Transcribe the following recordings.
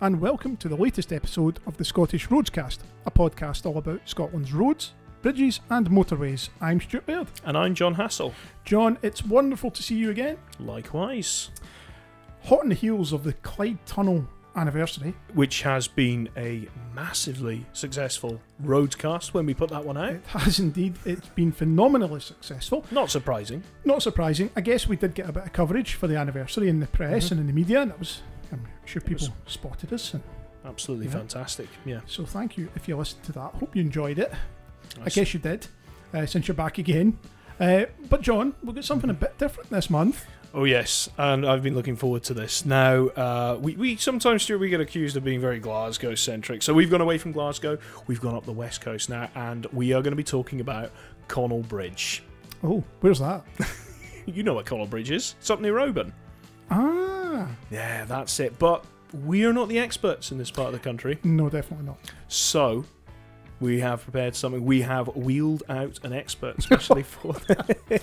and welcome to the latest episode of the Scottish Roadscast, a podcast all about Scotland's roads, bridges, and motorways. I'm Stuart Baird. And I'm John Hassel. John, it's wonderful to see you again. Likewise. Hot on the heels of the Clyde Tunnel anniversary, Which has been a massively successful roadcast when we put that one out. it has indeed it's been phenomenally successful. Not surprising. Not surprising. I guess we did get a bit of coverage for the anniversary in the press Mhm. and in the media, and that was I'm sure people spotted us. And Absolutely Yeah. fantastic. Yeah. so thank you if you listened to that. Hope you enjoyed it. I guess you did, uh, since you're back again. Uh, but John, we've got something a bit different this month. Oh yes, and I've been looking forward to this. Now, uh, we, we sometimes Stuart, we get accused of being very Glasgow centric, so we've gone away from Glasgow. We've gone up the west coast now, and we are going to be talking about Connel Bridge. Oh, where's that? You know what Connel Bridge is? It's up near Oban. Ah, Ah. Yeah, that's it. But we are not the experts in this part of the country. no, definitely not. So, we have prepared something. We have wheeled out an expert especially for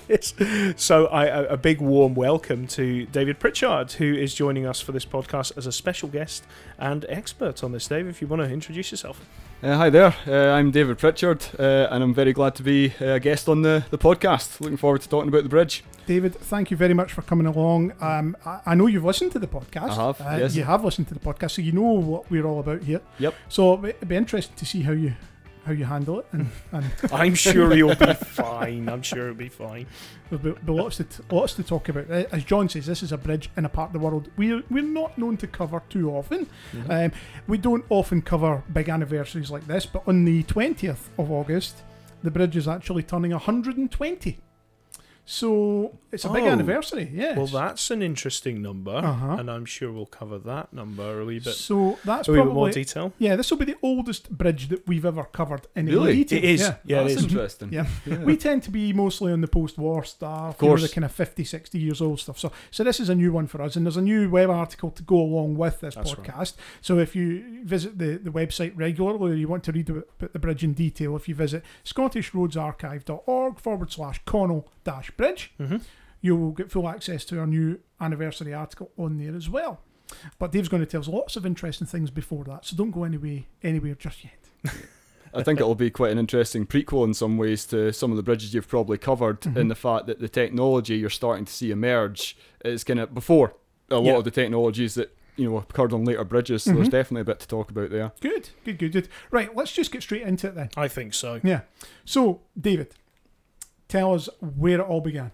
this. So, I, a, a big warm welcome to David Pritchard, who is joining us for this podcast as a special guest and expert on this. Dave, if you want to introduce yourself. Uh, hi there, uh, I'm David Pritchard, uh, and I'm very glad to be uh, a guest on the, the podcast. Looking forward to talking about the bridge. David, thank you very much for coming along. Um, I, I know you've listened to the podcast. I have, Uh, yes. You have listened to the podcast, so you know what we're all about here. Yep. So it'd be interesting to see how you how you handle it, and, and I'm sure you'll be fine. I'm sure it'll be fine. there'll be, be lots to t- lots to talk about. As John says, this is a bridge in a part of the world we're we're not known to cover too often. Um, we don't often cover big anniversaries like this, but on the 20th of August, the bridge is actually turning 120. So it's a big Oh. anniversary, yes. Well, that's an interesting number, Uh-huh. and I'm sure we'll cover that number a wee bit, so that's a wee bit more probably detail. yeah. This will be the oldest bridge that we've ever covered in any Really? detail. It is. Yeah. Yeah, it That's is. interesting. Yeah. Yeah. We tend to be mostly on the post-war stuff, Of you know, course. the kind of 50, 60 years old stuff. So, so this is a new one for us, and there's a new web article to go along with this That's right. podcast. So if you visit the, the website regularly, or you want to read about about the bridge in detail, if you visit scottishroadsarchive.org forward slash Connel dash bridge, hmm you will get full access to our new anniversary article on there as well. But Dave's going to tell us lots of interesting things before that, so don't go anywhere anywhere just yet. I think it'll be quite an interesting prequel in some ways to some of the bridges you've probably covered, Mhm. in the fact that the technology you're starting to see emerge is kind of before a lot Yeah. of the technologies that you know occurred on later bridges. So there's Mhm. definitely a bit to talk about there. Good, good, good, good. Right, let's just get straight into it then. I think so. Yeah. So, David, tell us where it all began.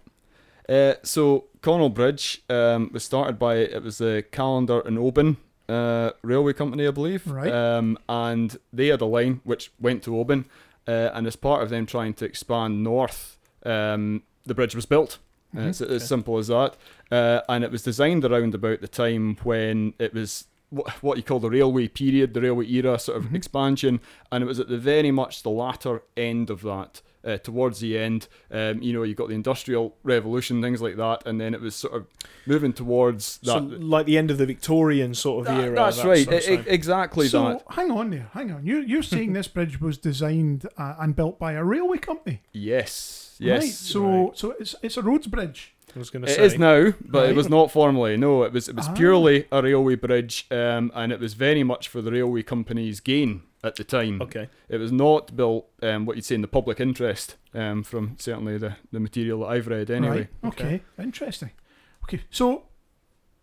Uh, so Connel Bridge um, was started by it was the Callander and Oban uh, Railway Company, I believe. Right. Um, and they had a line which went to Oban, uh, and as part of them trying to expand north, um, the bridge was built. Uh, Mhm. it's Okay. as simple as that. Uh, and it was designed around about the time when it was wh- what you call the railway period, the railway era sort of Mhm. expansion, and it was at the very much the latter end of that. Uh, towards the end, um, you know, you got the industrial revolution, things like that, and then it was sort of moving towards that. So, like the end of the Victorian sort of That- era. that's that right, sort of exactly so, that. hang on there, hang on. You, you're saying this bridge was designed uh, and built by a railway company? Yes, yes. Right, so, Right. so it's, it's a roads bridge. I was going to It say. is now, but it was not formerly. No, it was it was Ah. purely a railway bridge, um, and it was very much for the railway company's gain at the time. Okay. It was not built, um, what you'd say, in the public interest, um, from certainly the, the material that I've read. Anyway, Right. Okay. interesting. Okay, so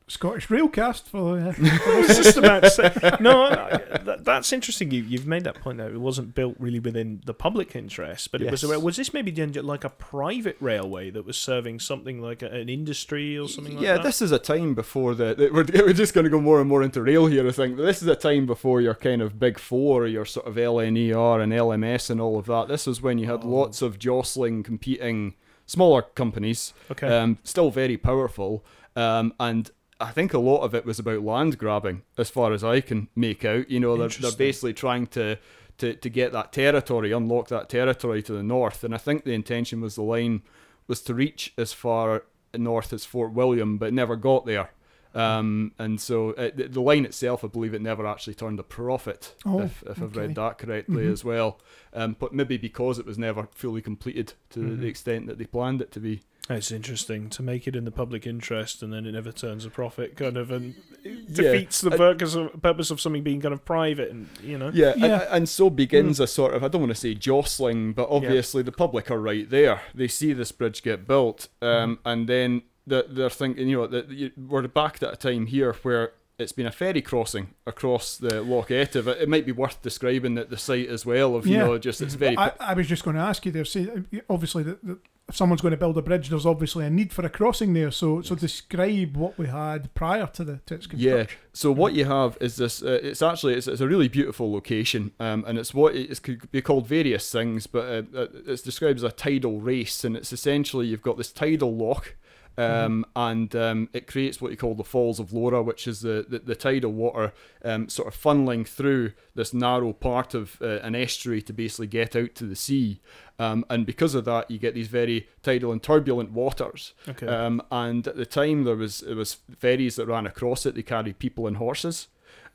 Scottish Railcast for, uh, I was just about to say. No, I- that, that's interesting. You, you've made that point there. It wasn't built really within the public interest, but it was. Yes. Was this maybe like a private railway that was serving something like a, an industry or something like that? yeah, that? this is a time before the. We're, we're just going to go more and more into rail here, I think. But this is a time before your kind of big four, your sort of LNER and LMS and all of that. This was when you had Oh. lots of jostling, competing smaller companies, Okay. um, still very powerful. Um, and I think a lot of it was about land grabbing, as far as I can make out. You know, they're, they're basically trying to, to, to get that territory, unlock that territory to the north. And I think the intention was the line was to reach as far north as Fort William, but never got there. Um, and so uh, the, the line itself, I believe it never actually turned a profit, Oh, if, if I've read that correctly Mhm. as well. Um, but maybe because it was never fully completed to Mhm. the extent that they planned it to be. It's interesting to make it in the public interest and then it never turns a profit, kind of, and it Yeah. defeats the purpose of, purpose of something being kind of private and you know. Yeah, and- Yeah. And, so begins a sort of I don't want to say jostling, but obviously the public are right there. They see this bridge get built, um, and then they're, they're thinking, you know, that we're back at a time here where it's been a ferry crossing across the Loch Etive. It, it might be worth describing that the site as well of you Yeah. know just it's very I, I was just going to ask you there. See, obviously, that that if someone's going to build a bridge, there's obviously a need for a crossing there. So, so describe what we had prior to the to its Yeah. So what you have is this. Uh, it's actually it's, it's a really beautiful location, um, and it's what it could be called various things, but uh, uh, it's described as a tidal race, and it's essentially you've got this tidal loch. Um, And um, it creates what you call the Falls of Lora, which is the, the, the tidal water um, sort of funneling through this narrow part of uh, an estuary to basically get out to the sea. Um, and because of that, you get these very tidal and turbulent waters. Okay. Um, and at the time, there was it was ferries that ran across it. They carried people and horses.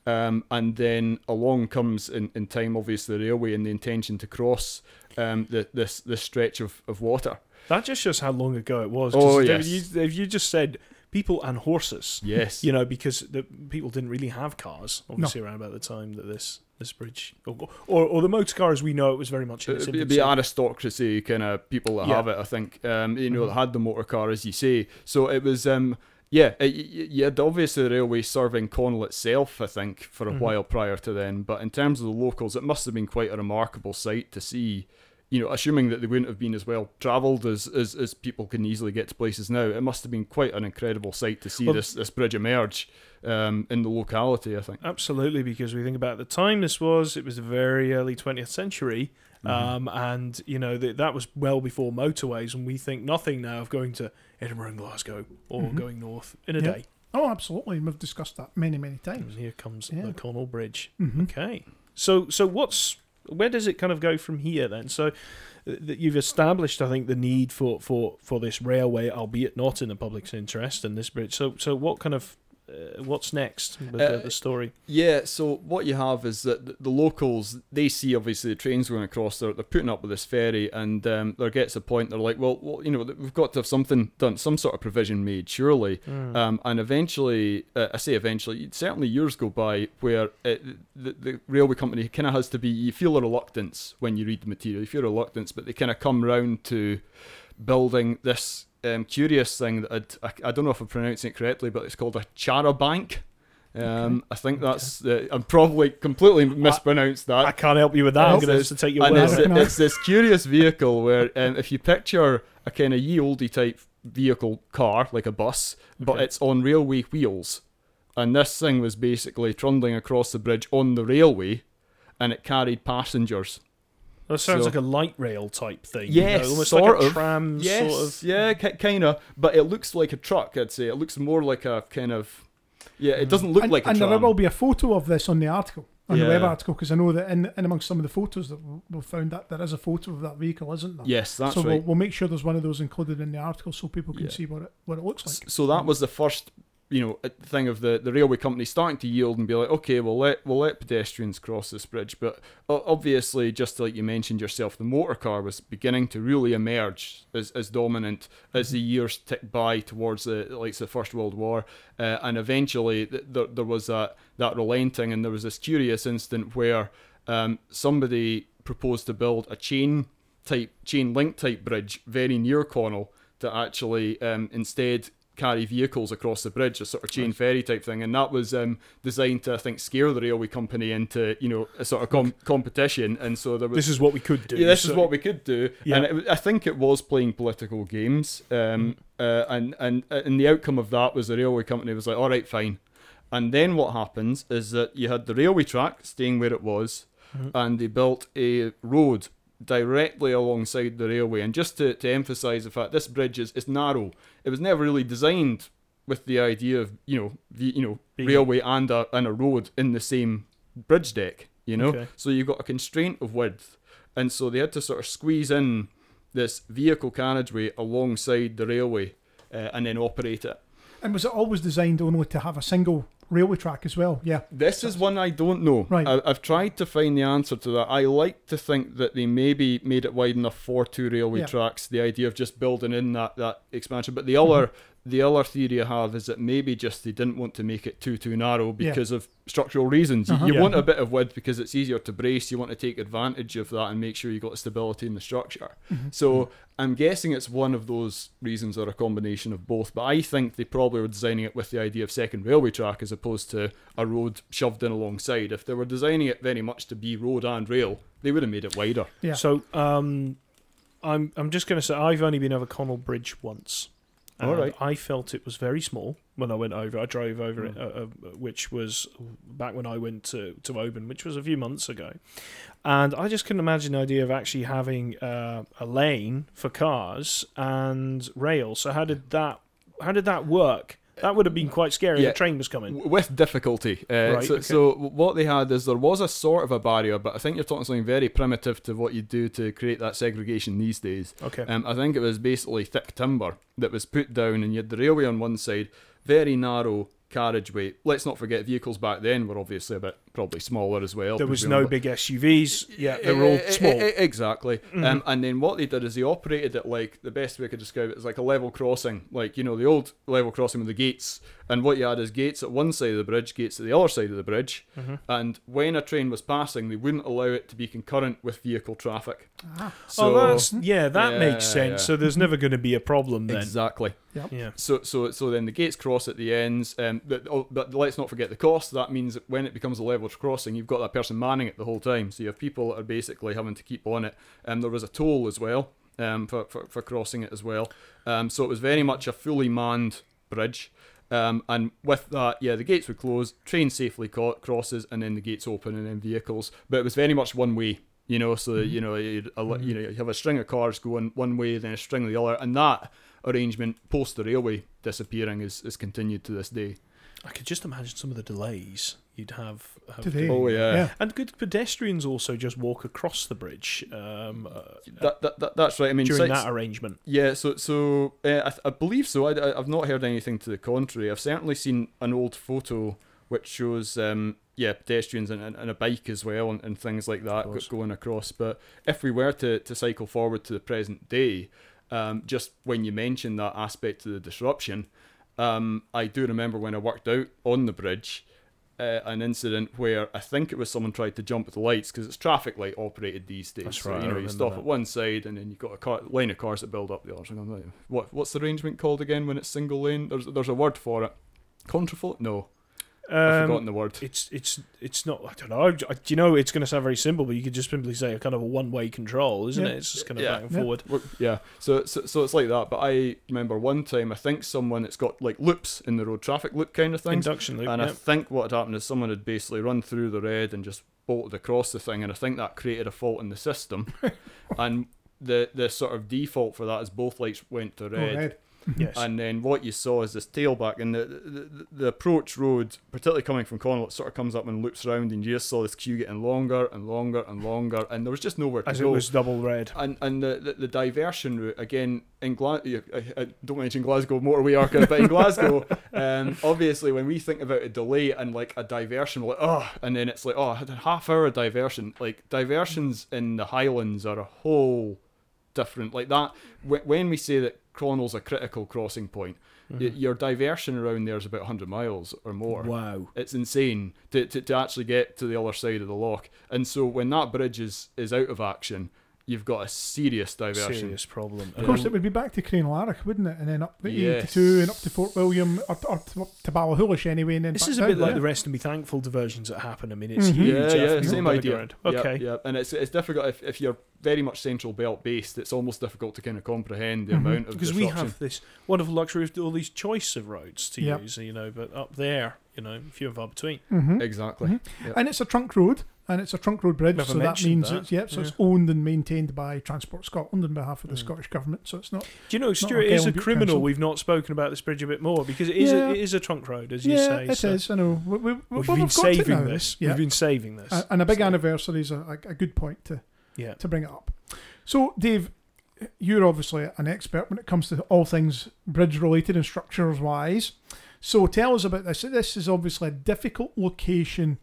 Um, and then along comes in, in time, obviously, the railway and the intention to cross um, the, this this stretch of, of water. That just shows how long ago it was. Oh, yes. you, if you just said people and horses, Yes. you know, because the people didn't really have cars, obviously, around about the time that this this bridge or or, or the motor car as we know it was very much in its It'd be- it'd be aristocracy kind of people that Yeah. have it. I think um, you know Mhm. that had the motor car, as you say. So it was um, yeah, it, you had obviously the railway serving Connel itself, I think, for a Mhm. while prior to then. But in terms of the locals, it must have been quite a remarkable sight to see. You know, assuming that they wouldn't have been as well travelled as, as as people can easily get to places now, it must have been quite an incredible sight to see Well- this this bridge emerge um, in the locality. I think. Absolutely, because we think about the time this was, it was the very early 20th century. Mm-hmm. Um, and, you know, th- that was well before motorways. And we think nothing now of going to Edinburgh and Glasgow or Mhm. going north in a Yeah. day. Oh, absolutely. We've discussed that many, many And times. here comes Yeah. the Connel Bridge. Mhm. Okay. So, so what's where does it kind of go from here then? So, that you've established, I think, the need for, for, for this railway, albeit not in the public's interest, and this bridge. So, so what kind of uh, what's next with the, Uh, the story? Yeah, so what you have is that the- locals they see obviously the trains going across. They're, they're putting up with this ferry, and um, there gets a point. They're like, well, well, you know, we've got to have something done, some sort of provision made, surely. Hmm. Um, and eventually, uh, I say eventually, certainly years go by where it, the, the railway company kind of has to be. You feel a reluctance when you read the material. You feel a reluctance, but they kind of come round to building this um, curious thing that I'd, I, I don't know if I'm pronouncing it correctly, but it's called a charabanc. Um, I think that's uh, I'm probably completely mispronounced that. I can't help you with that. I'm It's going to take your word. it's, it. it's this curious vehicle where um, if you picture a kind of ye olde type vehicle car like a bus, but it's on railway wheels, and this thing was basically trundling across the bridge on the railway, and it carried passengers. That sounds so- like a light rail type thing. you know, Yes, almost sort like a of. tram Yes, sort of. yeah, kind of, but it looks like a truck. I'd say it looks more like a kind of yeah. It doesn't look and like a and tram. there will be a photo of this on the article, on the web article, because I know that in, in amongst some of the photos that we- we've found that there is a photo of that vehicle, isn't there? yes, that's so right. we'll, we'll make sure there's one of those included in the article so people can Yeah. see what it what it looks S- like. So that was the first, you know, thing of the, the railway company starting to yield and be like, okay, we'll let we'll let pedestrians cross this bridge. But obviously, just like you mentioned yourself, the motor car was beginning to really emerge as, as dominant as the years ticked by towards the like the First World War, uh, and eventually th- there there was that that relenting, and there was this curious instant where um, somebody proposed to build a chain type chain link type bridge very near Connel to actually um, instead carry vehicles across the bridge, a sort of chain ferry type thing, and that was um, designed to I think scare the railway company into you know a sort of com- competition, and so there was. This is what we could do. yeah, this so- is what we could do, Yeah. and it, I think it was playing political games, um, uh, and and and the outcome of that was the railway company was like, all right, fine, and then what happens is that you had the railway track staying where it was, Mhm. and they built a road directly alongside the railway. And just to, to emphasise the fact this bridge is, is narrow. It was never really designed with the idea of you know the, you know Being- railway and a and a road in the same bridge deck. You know, Okay. so you've got a constraint of width, and so they had to sort of squeeze in this vehicle carriageway alongside the railway uh, and then operate it. And was it always designed only to have a single railway track as well. Yeah. This is one I don't know. Right. I, I've tried to find the answer to that. I like to think that they maybe made it wide enough for two railway Yeah. tracks. The idea of just building in that, that expansion, but the other mm-hmm. The other theory I have is that maybe just they didn't want to make it too too narrow Yeah. because of structural reasons. You- Uh-huh. You Yeah. want a bit of width because it's easier to brace. You want to take advantage of that and make sure you got stability in the structure. Mm-hmm. So I'm guessing it's one of those reasons or a combination of both. But I think they probably were designing it with the idea of second railway track as opposed to a road shoved in alongside. If they were designing it very much to be road and rail, they would have made it wider. Yeah. So um, I'm I'm just going to say I've only been over Connel Bridge once. All and right. I felt it was very small when I went over. I drove over Mm. it, uh, uh, which was back when I went to to Oban, which was a few months ago. And I just couldn't imagine the idea of actually having uh, a lane for cars and rail. So how did that how did that work? That would have been quite scary. Yeah. if train was coming. With difficulty. Uh, Right, so, okay. so what they had is there was a sort of a barrier, but I think you're talking something very primitive to what you do to create that segregation these days. Okay. Um, I think it was basically thick timber that was put down, and you had the railway on one side, very narrow carriageway. Let's not forget vehicles back then were obviously a bit probably smaller as well. there was no big SUVs. Yeah, they were all Eh, eh, small. eh, exactly. Mhm. Um, and then what they did is they operated it like the best way I could describe it is like a level crossing, like you know the old level crossing with the gates. And what you had is gates at one side of the bridge, gates at the other side of the bridge. Mhm. And when a train was passing, they wouldn't allow it to be concurrent with vehicle traffic. Ah, So oh, that's yeah, that Yeah, makes sense. yeah. So there's never going to be a problem then. exactly. Yeah. So so so then the gates cross at the ends. Um, but, oh, but let's not forget the cost. That means that when it becomes a level crossing, you've got that person manning it the whole time. So you have people that are basically having to keep on it. Um, there was a toll as well. Um, for, for, for crossing it as well. Um, so it was very much a fully manned bridge. Um, and with that, yeah, the gates would close, train safely co- crosses, and then the gates open, and then vehicles. But it was very much one way, you know. So you know, you'd, you know, you have a string of cars going one way, then a string the other, and that arrangement post the railway disappearing is, is continued to this day. I could just imagine some of the delays you'd have. have Today. Oh yeah, yeah. And could pedestrians also just walk across the bridge um, uh, That, that, that that's right. I mean, during six- that arrangement? Yeah, so so uh, I, th- I believe so. I, I, have not heard anything to the contrary. I've certainly seen an old photo which shows um, yeah pedestrians and, and, and a bike as well and, and things like that going across. But if we were to, to cycle forward to the present day, um, just when you mentioned that aspect to the disruption, um, I do remember when I worked out on the bridge. Uh, an incident where I think it was someone tried to jump at the lights because it's traffic light operated these days. That's right, I you know, you stop that. at one side and then you've got a car, line of cars that build up the other. So like, what what's the arrangement called again when it's single lane? There's there's a word for it. Contraflow? No, I've Um, forgotten the word. it's it's it's not. I don't know. I- Do you know it's going to sound very simple, but you could just simply say a kind of a one-way control, isn't Yeah. it? It's just kind of Yeah. back and Yeah. forward. Well, yeah, so, so so it's like that. But I remember one time I think someone it's got like loops in the road, traffic loop kind of things. Induction loop. and I think what had happened is someone had basically run through the red and just bolted across the thing, and I think that created a fault in the system. and the the sort of default for that is both lights went to Oh, red. Yes. And then what you saw is this tailback, and the, the the approach road, particularly coming from Connel, it sort of comes up and loops around, and you just saw this queue getting longer and longer and longer, and there was just nowhere to go. As it was double red. and and the, the, the diversion route again in Glasgow, I, I don't mention Glasgow motorway archive, but in Glasgow, um, obviously when we think about a delay and like a diversion, we're like oh, and then it's like oh, I had a half hour diversion. Like diversions in the Highlands are a whole different like that. When we say that Connel's a critical crossing point, y- mm-hmm. your diversion around there is about 100 miles or more. Wow. It's insane to, to, to actually get to the other side of the lock. And so when that bridge is, is out of action, you've got a serious diversion. Serious problem. Of course, Um, it would be back to Crianlarich, wouldn't it? And then up the Yes. 82 and up to Fort William, or, or to, up to Ballachulish anyway. And then This is a down bit like there. the rest and be thankful diversions that happen. I mean, it's Mhm. huge. Yeah, yeah, same idea. ground. Yep, Okay. yep. And it's it's difficult if, if you're very much central belt based. It's almost difficult to kind of comprehend the Mhm. amount of Because we have this wonderful luxury of all these choice of roads to Yep. use, you know, but up there, you know, few and far between. Mhm. exactly. Mhm. Yep. And it's a trunk road, and it's a trunk road bridge, Never so that means that, it's yep, so it's owned and maintained by Transport Scotland on behalf of the Mm. Scottish government. So it's not. Do you know, Stuart, like it is a criminal Council. we've not spoken about this bridge a bit more because it is Yeah. a, it is a trunk road, as you yeah, say. it is. so I know. We, we, we, We've well, been saving this. Yeah. We've been saving this. And a big So, anniversary is a, a, good point to, Yeah. to bring it up. So, Dave, you're obviously an expert when it comes to all things bridge related and structures wise. So tell us about this. This is obviously a difficult location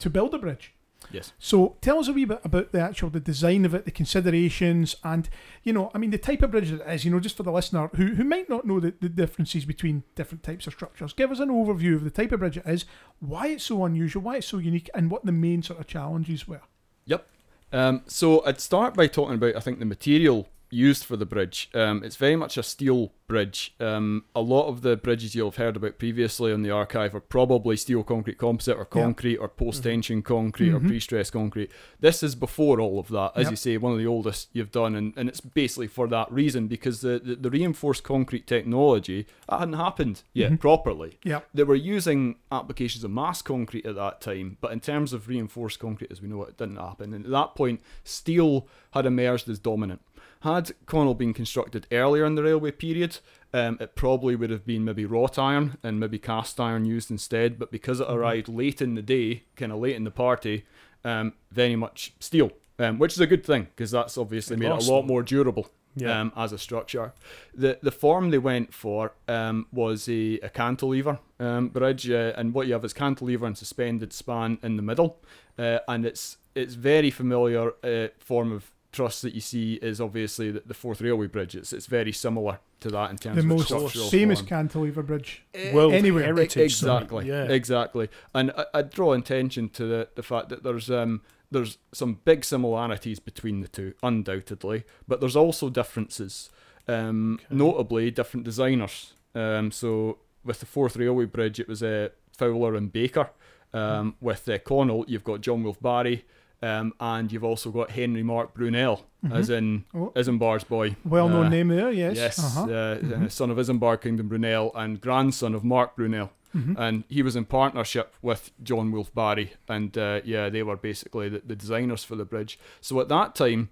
to build a bridge. Yes. So tell us a wee bit about the actual the design of it, the considerations, and you know, I mean, the type of bridge it is. You know, just for the listener who who might not know the, the differences between different types of structures, give us an overview of the type of bridge it is, why it's so unusual, why it's so unique, and what the main sort of challenges were. Yep. Um, so I'd start by talking about I think the material used for the bridge. Um, it's very much a steel bridge. Um, a lot of the bridges you'll have heard about previously on the archive are probably steel concrete composite or Yeah. concrete or post tension concrete or Mhm. pre stressed concrete. This is before all of that, as Yep. you say, one of the oldest you've done, and, and it's basically for that reason because the, the, the reinforced concrete technology that hadn't happened yet Mhm. properly. Yeah. They were using applications of mass concrete at that time, but in terms of reinforced concrete, as we know, it didn't happen. And at that point, steel had emerged as dominant. Had Connel been constructed earlier in the railway period, um, it probably would have been maybe wrought iron and maybe cast iron used instead. But because it arrived late in the day, kind of late in the party, um, very much steel, um, which is a good thing because that's obviously It made it a lot more durable Yeah. um, as a structure. The the form they went for um, was a, a cantilever um, bridge, uh, and what you have is cantilever and suspended span in the middle, uh, and it's it's very familiar uh, form of truss that you see is obviously the, the Forth Railway Bridge. It's it's very similar to that in terms of The of most structural famous form. cantilever bridge. World anywhere. Heritage Exactly. Yeah. Exactly. And I, I draw attention to the, the fact that there's um there's some big similarities between the two, undoubtedly, but there's also differences. Um, Okay. notably different designers. Um, so with the Forth Railway Bridge, it was uh, Fowler and Baker. Um, with uh, Connel, you've got John Wolfe Barry, um, and you've also got Henry Mark Brunel, as in Oh. Isambard's boy. Well known Uh, name there, yes. Yes, Uh-huh. uh, Mhm. uh, son of Isambard Kingdom Brunel and grandson of Mark Brunel. Mhm. And he was in partnership with John Wolfe Barry, and uh, yeah, they were basically the, the designers for the bridge. So at that time,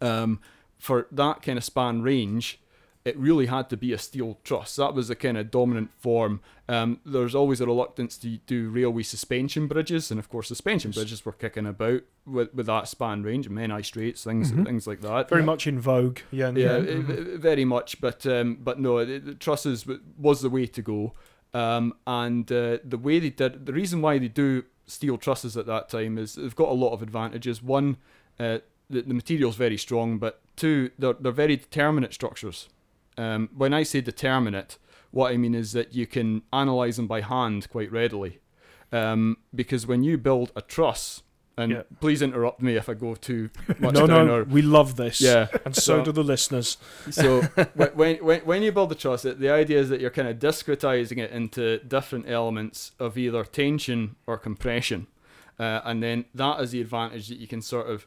um, for that kind of span range, it really had to be a steel truss. That was the kind of dominant form. Um, there's always a reluctance to do railway suspension bridges, and of course, suspension bridges were kicking about with, with that span range, Menai Straits, things Mhm. things like that. Very much in vogue. Yeah. Yeah, yeah. Mm-hmm. uh, uh, very much. But um, but no, the, the trusses w- was the way to go. Um, and uh, the way they did, the reason why they do steel trusses at that time is they've got a lot of advantages. One, uh, the, the material's very strong, but two, they're, they're very determinate structures. Um, when I say determinate, what I mean is that you can analyze them by hand quite readily. Um, because when you build a truss, and Yeah. please interrupt me if I go too much no, down no, or we love this. yeah. And so So- do the listeners. So when, when when you build a truss, the idea is that you're kind of discretizing it into different elements of either tension or compression, uh, and then that is the advantage that you can sort of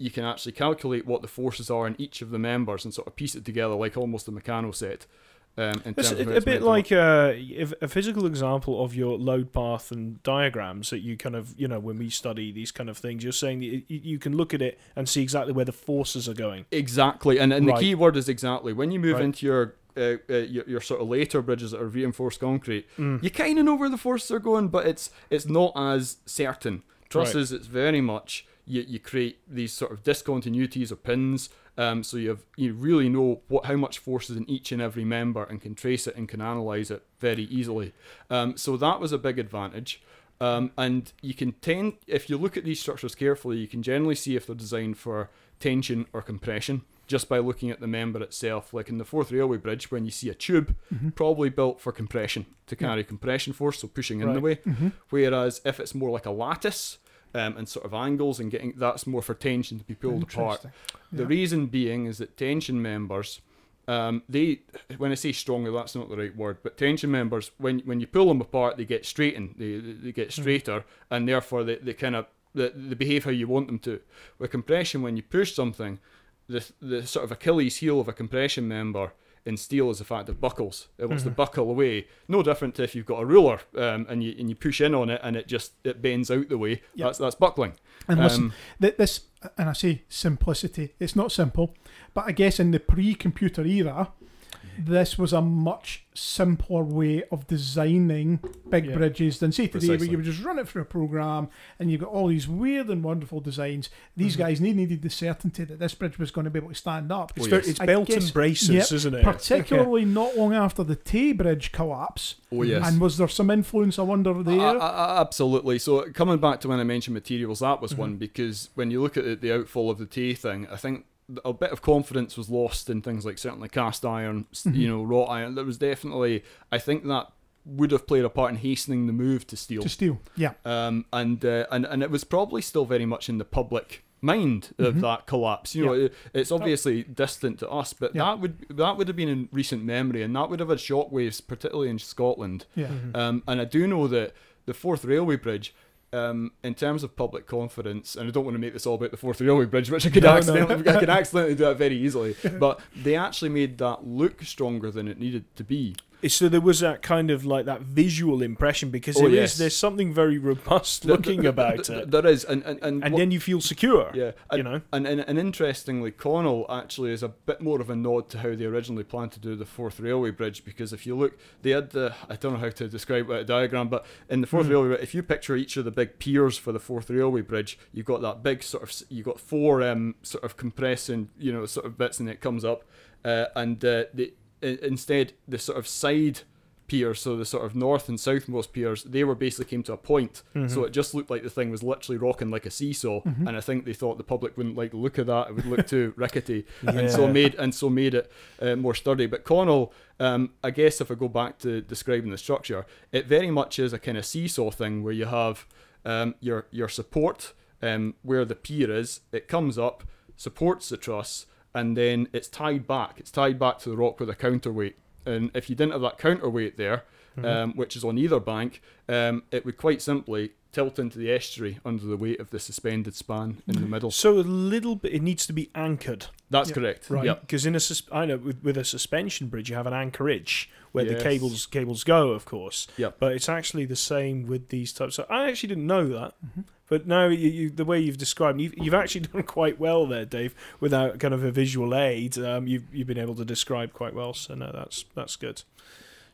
you can actually calculate what the forces are in each of the members and sort of piece it together like almost a Meccano set. Um, in It's of a, a bit meant to work. like a, a physical example of your load path and diagrams that you kind of, you know, when we study these kind of things, you're saying that you, you can look at it and see exactly where the forces are going. Exactly, and, and Right. the key word is exactly. When you move Right. into your, uh, uh, your your sort of later bridges that are reinforced concrete, Mm. you kind of know where the forces are going, but it's it's not as certain. Trusses, it's very much you, you create these sort of discontinuities or pins, um, so you have you really know what how much force is in each and every member and can trace it and can analyze it very easily. Um, so that was a big advantage. Um, and you can tend, if you look at these structures carefully, you can generally see if they're designed for tension or compression just by looking at the member itself. Like in the Forth Railway Bridge, when you see a tube, Mhm. probably built for compression to carry compression force, so pushing in the Right. way. Mhm. Whereas if it's more like a lattice um, and sort of angles and getting that's more for tension to be pulled apart. The Yeah. reason being is that tension members, um, they when I say strongly, that's not the right word, but tension members, when when you pull them apart, they get straightened, they they get Hmm. straighter, and therefore they, they kind of they, they behave how you want them to. With compression, when you push something, the the sort of Achilles heel of a compression member in steel is the fact it buckles. It wants to Mm-hmm. Mhm. buckle away. No different to if you've got a ruler um, and you and you push in on it and it just it bends out the way. Yep. That's that's buckling. And listen, Um, th- this, and I say simplicity, it's not simple, but I guess in the pre computer era, this was a much simpler way of designing big Yeah. bridges than say today, where you would just run it through a program and you've got all these weird and wonderful designs. These Mhm. guys need needed the certainty that this bridge was going to be able to stand up. It's, Oh, very, yes. it's belt guess- and braces, yep, isn't it? Particularly not long after the Tay Bridge collapse. Oh yes. And was there some influence, I wonder, there? A- a- a- absolutely. So coming back to when I mentioned materials, that was Mhm. one because when you look at the, the outfall of the Tay thing, I think a bit of confidence was lost in things like certainly cast iron, Mhm. you know, wrought iron. There was definitely, I think that would have played a part in hastening the move to steel. to steel. Yeah. um, and uh, and and it was probably still very much in the public mind of Mhm. that collapse. You know, it, it's obviously distant to us, but Yeah. that would that would have been in recent memory, and that would have had shockwaves, particularly in Scotland. Yeah. Mhm. Um, and I do know that the Forth Railway Bridge, um, in terms of public confidence, and I don't want to make this all about the Forth Railway Bridge, which I could No, no. I could accidentally do that very easily, but they actually made that look stronger than it needed to be. So there was that kind of like that visual impression because Oh, there is yes. there's something very robust looking about it, There is, and and and, and what- then you feel secure. yeah, and, You know, And, and, and interestingly, Connel actually is a bit more of a nod to how they originally planned to do the Forth Railway Bridge because if you look, they had the, I don't know how to describe it, a diagram, but in the Forth Mhm. Railway, if you picture each of the big piers for the Forth Railway Bridge, you've got that big sort of, you've got four um, sort of compressing, you know, sort of bits and it comes up. Uh, and uh, the, i- instead, the sort of side piers, so the sort of north and southmost piers, they were basically came to a point. Mm-hmm. So it just looked like the thing was literally rocking like a seesaw, Mhm. and I think they thought the public wouldn't like the look of that. It would look too rickety, and so made and so made it uh, more sturdy. But Connel, um, I guess if I go back to describing the structure, it very much is a kind of seesaw thing where you have um, your your support um, where the pier is. It comes up, supports the truss, and then it's tied back. It's tied back to the rock with a counterweight. And if you didn't have that counterweight there, Mhm. um, which is on either bank, um, it would quite simply tilt into the estuary under the weight of the suspended span in the middle. so a little bit it needs to be anchored, That's Yeah. correct. right? Yep. Because in a sus- I know with, with a suspension bridge you have an anchorage where the cables cables go, of course. Yep. But it's actually the same with these types. So I actually didn't know that. Mhm. But now you, you, the way you've described, you've, you've actually done quite well there, Dave. Without kind of a visual aid, um, you've you've been able to describe quite well. So no, that's that's good.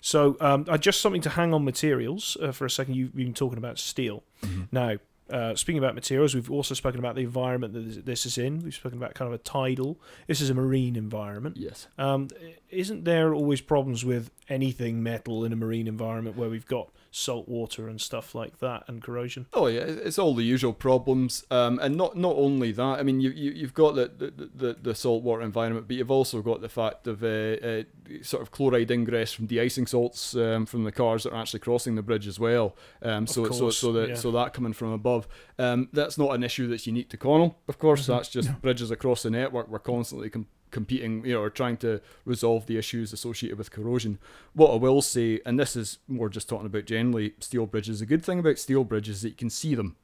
So um, just something to hang on materials uh, for a second. You've been talking about steel. Mhm. Now, uh, speaking about materials, we've also spoken about the environment that this- this is in. We've spoken about kind of a tidal. This is a marine environment. Yes. Um, isn't there always problems with anything metal in a marine environment where we've got salt water and stuff like that and corrosion? Oh yeah, it's all the usual problems, um, and not not only that. I mean, you, you you've got the the, the the saltwater environment, but you've also got the fact of uh, uh, sort of chloride ingress from de-icing salts um, from the cars that are actually crossing the bridge as well. Um, so so course, so that yeah. so that coming from above, um, that's not an issue that's unique to Connel. Of course, Mm-hmm. Mhm. that's just No. bridges across the network. We're constantly com- competing, you know, or trying to resolve the issues associated with corrosion. What I will say, and this is more just talking about generally steel bridges, the good thing about steel bridges is that you can see them.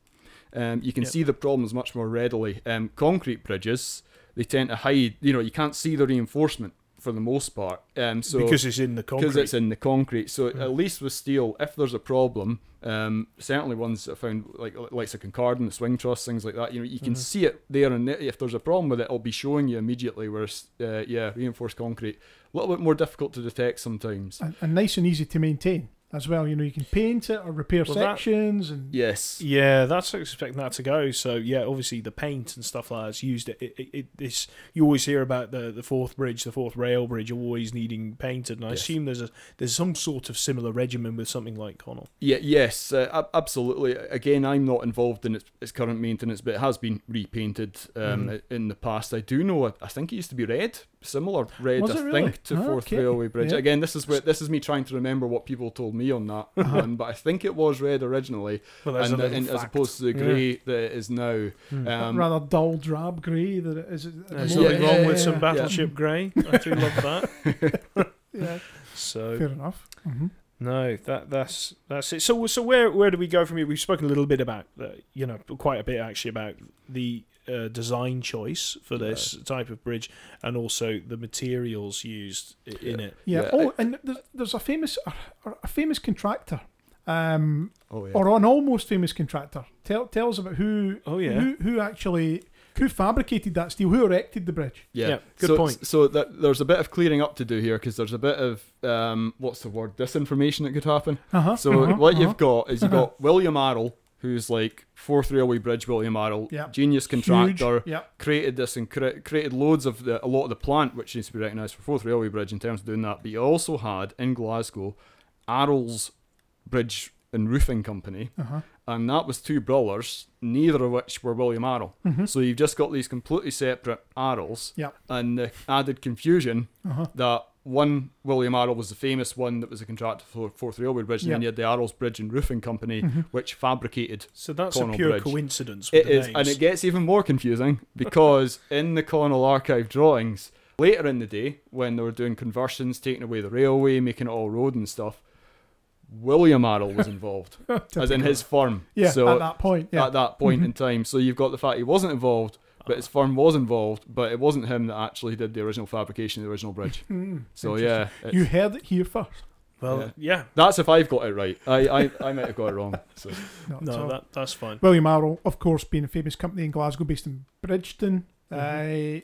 Um, you can Yep. see the problems much more readily. Um, concrete bridges, they tend to hide, you know, you can't see the reinforcement for the most part. Um, so because it's in the concrete. because it's in the concrete. So Mm. at least with steel, if there's a problem, um, certainly ones that I found like like the Kincardine, the swing truss, things like that. You know, you can Mhm. see it there, and if there's a problem with it, it'll be showing you immediately. Whereas, uh, yeah, reinforced concrete, a little bit more difficult to detect sometimes. and, and nice and easy to maintain as well. You know, you can paint it or repair Well, that- sections and Yes. yeah, that's expecting that to go. So yeah, obviously the paint and stuff like that's used. It, it, it it's you always hear about the the Forth bridge, the Forth rail bridge, always needing painted. And I Yes. assume there's a there's some sort of similar regimen with something like Connel. Yeah, yes, uh, absolutely. Again, I'm not involved in its, its current maintenance, but it has been repainted um, Mhm. in the past. I do know. I think it used to be red, similar red. Was I it really? think to Ah, Forth okay. Railway Bridge. Yeah. Again, this is where this is me trying to remember what people told me on that one, but I think it was red originally, Well, and, and as opposed to the Yeah. grey that it is now. Hmm. Um, rather dull drab grey that it is. There's moment. nothing yeah, wrong with yeah, some yeah. Battleship Grey. I do love that. Yeah, So fair enough. hmm No, that that's that's it. So so where where do we go from here? We've spoken a little bit about the, you know quite a bit actually about the uh, design choice for this type of bridge and also the materials used in Yeah. it. Yeah. Yeah, Oh, and there's, there's a famous a, a famous contractor, um, oh yeah. or an almost famous contractor. Tell tell us about who Oh yeah. who who actually Who fabricated that steel? Who erected the bridge? Yeah, Yeah, good so, point. So that there's a bit of clearing up to do here because there's a bit of um, what's the word disinformation that could happen. Uh-huh. So uh-huh, what uh-huh. you've got is you've got William Arrol, who's like Forth Railway Bridge William Arrol, Yeah. genius contractor, Yeah. created this and cre- created loads of the, a lot of the plant, which needs to be recognised for Forth Railway Bridge in terms of doing that. But you also had in Glasgow, Arrol's Bridge and Roofing Company, Uh-huh. and that was two brothers, neither of which were William Arrol. Mhm. So you've just got these completely separate Arrols, Yeah. and the added confusion Uh-huh. that one William Arrol was the famous one that was a contractor for Forth Railway Bridge, and then you had the Arrol's Bridge and Roofing Company, Mhm. which fabricated. So that's Connel a pure Bridge. coincidence. With It the is, names. and it gets even more confusing because in the Connel archive drawings later in the day, when they were doing conversions, taking away the railway, making it all road and stuff, William Arrol was involved, as in his firm. Yeah, so at that point. Yeah. at that point Mhm. in time, so you've got the fact he wasn't involved, but his firm was involved, but it wasn't him that actually did the original fabrication of the original bridge. Mm, So yeah, You heard it here first. Well, Yeah. yeah. That's if I've got it right. I, I, I might have got it wrong. So No, No, so- that that's fine. William Arrol, of course, being a famous company in Glasgow based in Bridgeton. Mhm. Uh,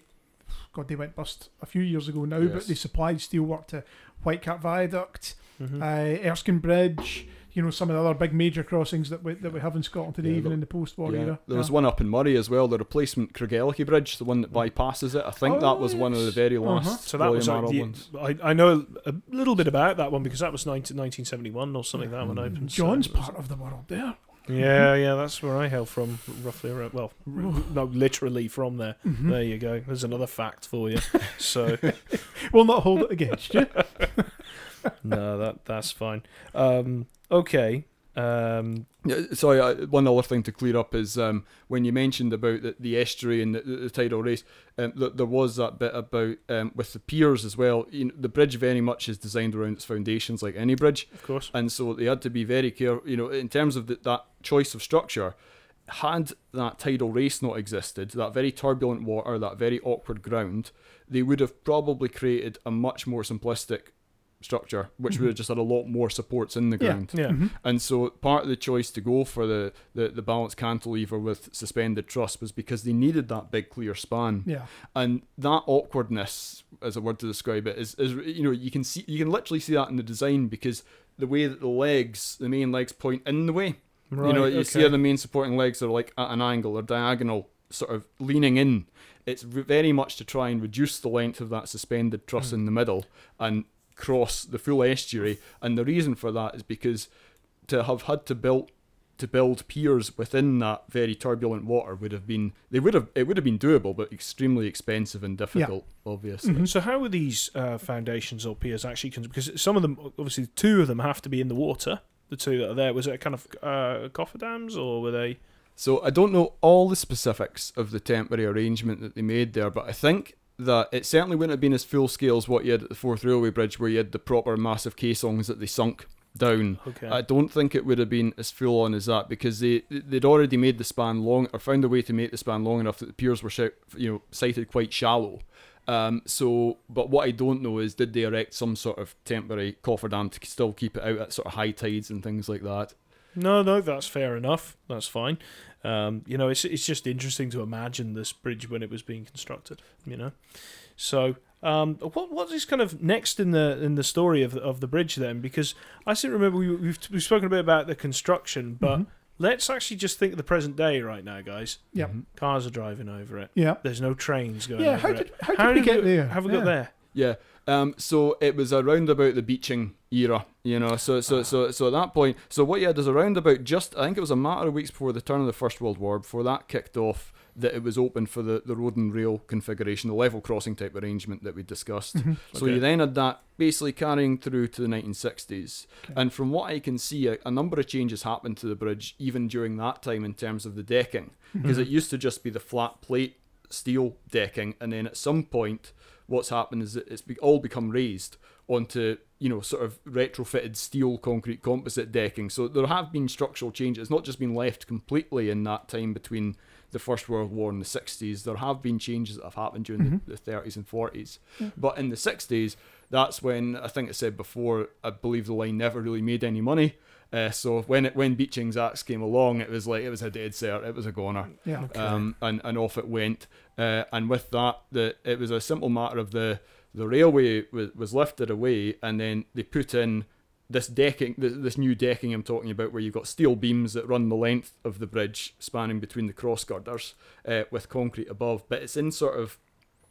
God, they went bust a few years ago now, but they supplied steelwork to Whitecap Viaduct, Mhm. uh, Erskine Bridge, you know, some of the other big major crossings that we, that we have in Scotland today, Yeah, even look- in the post-war yeah. era. there was one up in Moray as well, the replacement Craigellachie Bridge, the one that bypasses it. I think Oh, that was one of the yes. very Uh-huh. last So that was like the, ones. I, I know a little bit about that one because that was 19, 1971 or something. That one Mm. opened. John's it was- part of the world there. Yeah, yeah, that's where I hail from, roughly around. Well, no, literally from there. Mhm. There you go. There's another fact for you. So We'll not hold it against you. no, that that's fine. Um, okay. Um, sorry, uh, one other thing to clear up is um, when you mentioned about the, the estuary and the, the, the tidal race, um, th- there was that bit about um, with the piers as well. You know, the bridge very much is designed around its foundations, like any bridge. of course. and so they had to be very careful. You know, in terms of the, that choice of structure, had that tidal race not existed, that very turbulent water, that very awkward ground, they would have probably created a much more simplistic structure, which would have just had a lot more supports in the Yeah. ground. Yeah. Mhm. And so part of the choice to go for the, the, the balanced cantilever with suspended truss was because they needed that big clear span Yeah. and that awkwardness as a word to describe it is, is you know you can see you can literally see that in the design because the way that the legs the main legs point in the way Right. you know you see okay. how the main supporting legs are like at an angle or diagonal sort of leaning in it's v- very much to try and reduce the length of that suspended truss Hmm. in the middle and cross the full estuary and the reason for that is because to have had to build to build piers within that very turbulent water would have been they would have it would have been doable but extremely expensive and difficult obviously Mhm. So how are these uh, foundations or piers actually? Cons- because some of them, obviously, two of them have to be in the water. The two that are there, was it a kind of uh, cofferdams or were they? So I don't know all the specifics of the temporary arrangement that they made there, but I think that it certainly wouldn't have been as full scale as what you had at the Forth Railway Bridge, where you had the proper massive caissons that they sunk down. Okay. I don't think it would have been as full on as that because they they'd already made the span long or found a way to make the span long enough that the piers were you know sited quite shallow. Um, so, but what I don't know is did they erect some sort of temporary cofferdam to still keep it out at sort of high tides and things like that? No, no, that's fair enough. That's fine. Um, you know, it's it's just interesting to imagine this bridge when it was being constructed. You know, so um, what what is kind of next in the in the story of the, of the bridge then? Because I still remember we, we've we've spoken a bit about the construction, but Mhm. let's actually just think of the present day right now, guys. Yep. Mhm. Cars are driving over it. Yeah. There's no trains going Yeah. over How it. did, how did How we did get there? Have we yeah. got there? Yeah. Um, so it was around about the Beeching era, you know. So so so so at that point, so what you had is around about just I think it was a matter of weeks before the turn of the First World War, before that kicked off, that it was open for the, the road and rail configuration, the level crossing type arrangement that we discussed. Mhm. So Okay. you then had that basically carrying through to the 1960s. Okay. And from what I can see, a, a number of changes happened to the bridge even during that time in terms of the decking. Because Mhm. it used to just be the flat plate steel decking, and then at some point, what's happened is that it's all become raised onto you know sort of retrofitted steel concrete composite decking. So there have been structural changes. It's not just been left completely in that time between the First World War and the 60s. There have been changes that have happened during Mhm. the, the 30s and 40s. Yeah. But in the 60s, that's when I think I said before. I believe the line never really made any money. Uh, so when it when Beeching's axe came along, it was like it was a dead cert. It was a goner. Yeah. Okay. um, and and off it went. Uh, and with that, the it was a simple matter of the the railway was, was lifted away, and then they put in this decking, this, this new decking I'm talking about, where you've got steel beams that run the length of the bridge, spanning between the cross girders, uh, with concrete above. But it's in sort of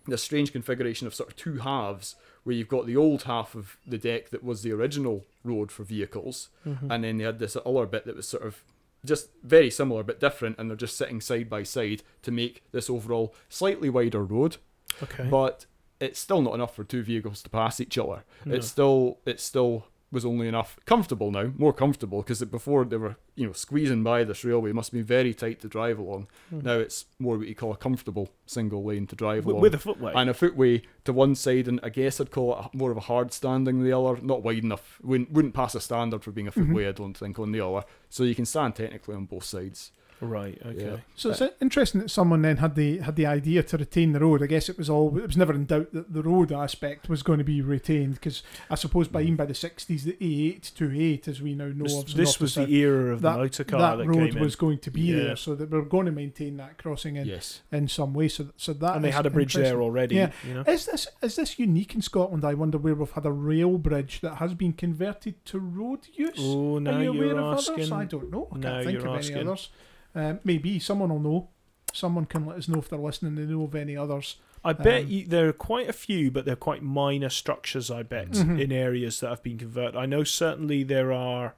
this strange configuration of sort of two halves, where you've got the old half of the deck that was the original road for vehicles, Mhm. and then they had this other bit that was sort of just very similar but different, and they're just sitting side by side to make this overall slightly wider road. okay. But it's still not enough for two vehicles to pass each other. No. It's still it's still was only enough comfortable now, more comfortable because before they were you know squeezing by this railway, it must be very tight to drive along. Hmm. Now it's more what you call a comfortable single lane to drive with, along with a footway. and a footway to one side, and I guess I'd call it more of a hard standing the other, not wide enough. Wouldn't wouldn't pass a standard for being a Mhm. footway, I don't think, on the other. So you can stand technically on both sides. Right. Okay. Yeah. So it's uh, interesting that someone then had the had the idea to retain the road. I guess it was all it was never in doubt that the road aspect was going to be retained because I suppose by mm. even by the sixties the A eight to eight as we now know This, of this was the era of that, the motor car that that, road came was in, going to be Yeah. there, so that we're going to maintain that crossing in Yes. in some way. So so that and they had a bridge there already. Yeah. You know. Is this is this unique in Scotland? I wonder where we've had a rail bridge that has been converted to road use. Oh, now Are you aware you're of asking. others? I don't know. I now can't think you're of asking. any others. Um, maybe someone will know. Someone can let us know if they're listening. They know of any others. I bet Um, you, there are quite a few, but they're quite minor structures. I bet Mhm. in areas that have been converted. I know certainly there are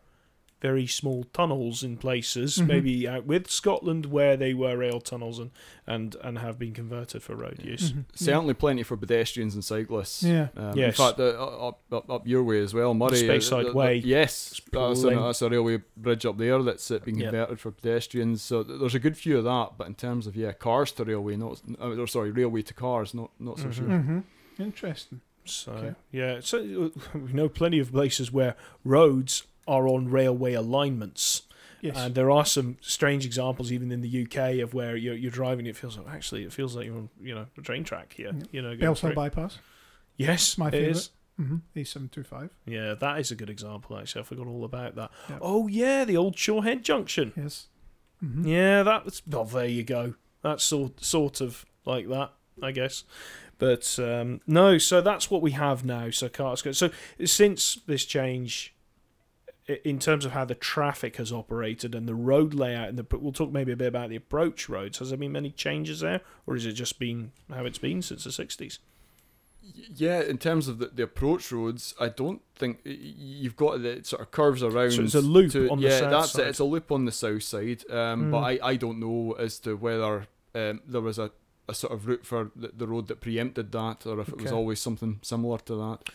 very small tunnels in places, Mhm. maybe out with Scotland where they were rail tunnels and and, and have been converted for road use. Mhm. Certainly plenty for pedestrians and cyclists. Yeah. Um, Yes. In fact, uh, up, up up your way as well, Moray. uh, Speyside the- the- Way. Yes, that's a, that's a railway bridge up there that's uh, been Yeah. converted for pedestrians. So there's a good few of that. But in terms of yeah, cars to railway, not uh, or sorry, railway to cars, not not so Mhm. sure. Mhm. Interesting. So Okay. yeah, so uh, we know plenty of places where roads are on railway alignments. Yes. And there are some strange examples, even in the UK, of where you're, you're driving. It feels like actually, it feels like you're on, you know, a train track here. Yeah. You know, going bypass. Yes, My it favourite. is. Mm-hmm. A seven two five. Yeah, that is a good example. Actually, I forgot all about that. Yeah. Oh yeah, the old Shawhead Junction. Yes. Mm-hmm. Yeah, that's. Oh, there you go. That's sort sort of like that, I guess. But um, no, so that's what we have now. So cars go. So since this change, in terms of how the traffic has operated and the road layout, and the we'll talk maybe a bit about the approach roads. Has there been many changes there, or has it just been how it's been since the sixties? Yeah, in terms of the, the approach roads, I don't think you've got the sort of curves around. So it's a loop to- on the south side. yeah, south that's side. it. It's a loop on the south side. Um, but Mm. I, I don't know as to whether um, there was a, a sort of route for the, the road that preempted that, or if it was always something similar to that.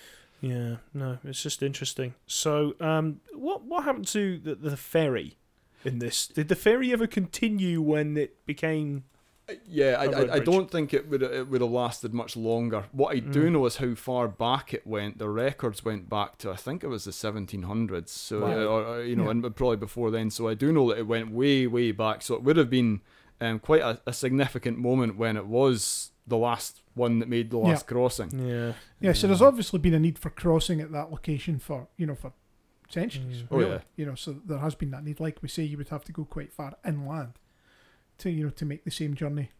Yeah, no, it's just interesting. So, um, what what happened to the, the ferry in this? Did the ferry ever continue when it became? Uh, Yeah, I, I, I don't think it would it would have lasted much longer. What I do Mm. know is how far back it went. The records went back to I think it was the 1700s. So Wow. uh, or, uh, you know, Yeah. and probably before then. So I do know that it went way way back. So it would have been um, quite a, a significant moment when it was the last one that made the Yeah. last crossing. Yeah, Yeah, so there's obviously been a need for crossing at that location for you know for centuries. Mm. Oh, really. yeah. You know, so there has been that need. Like we say, you would have to go quite far inland to you know to make the same journey.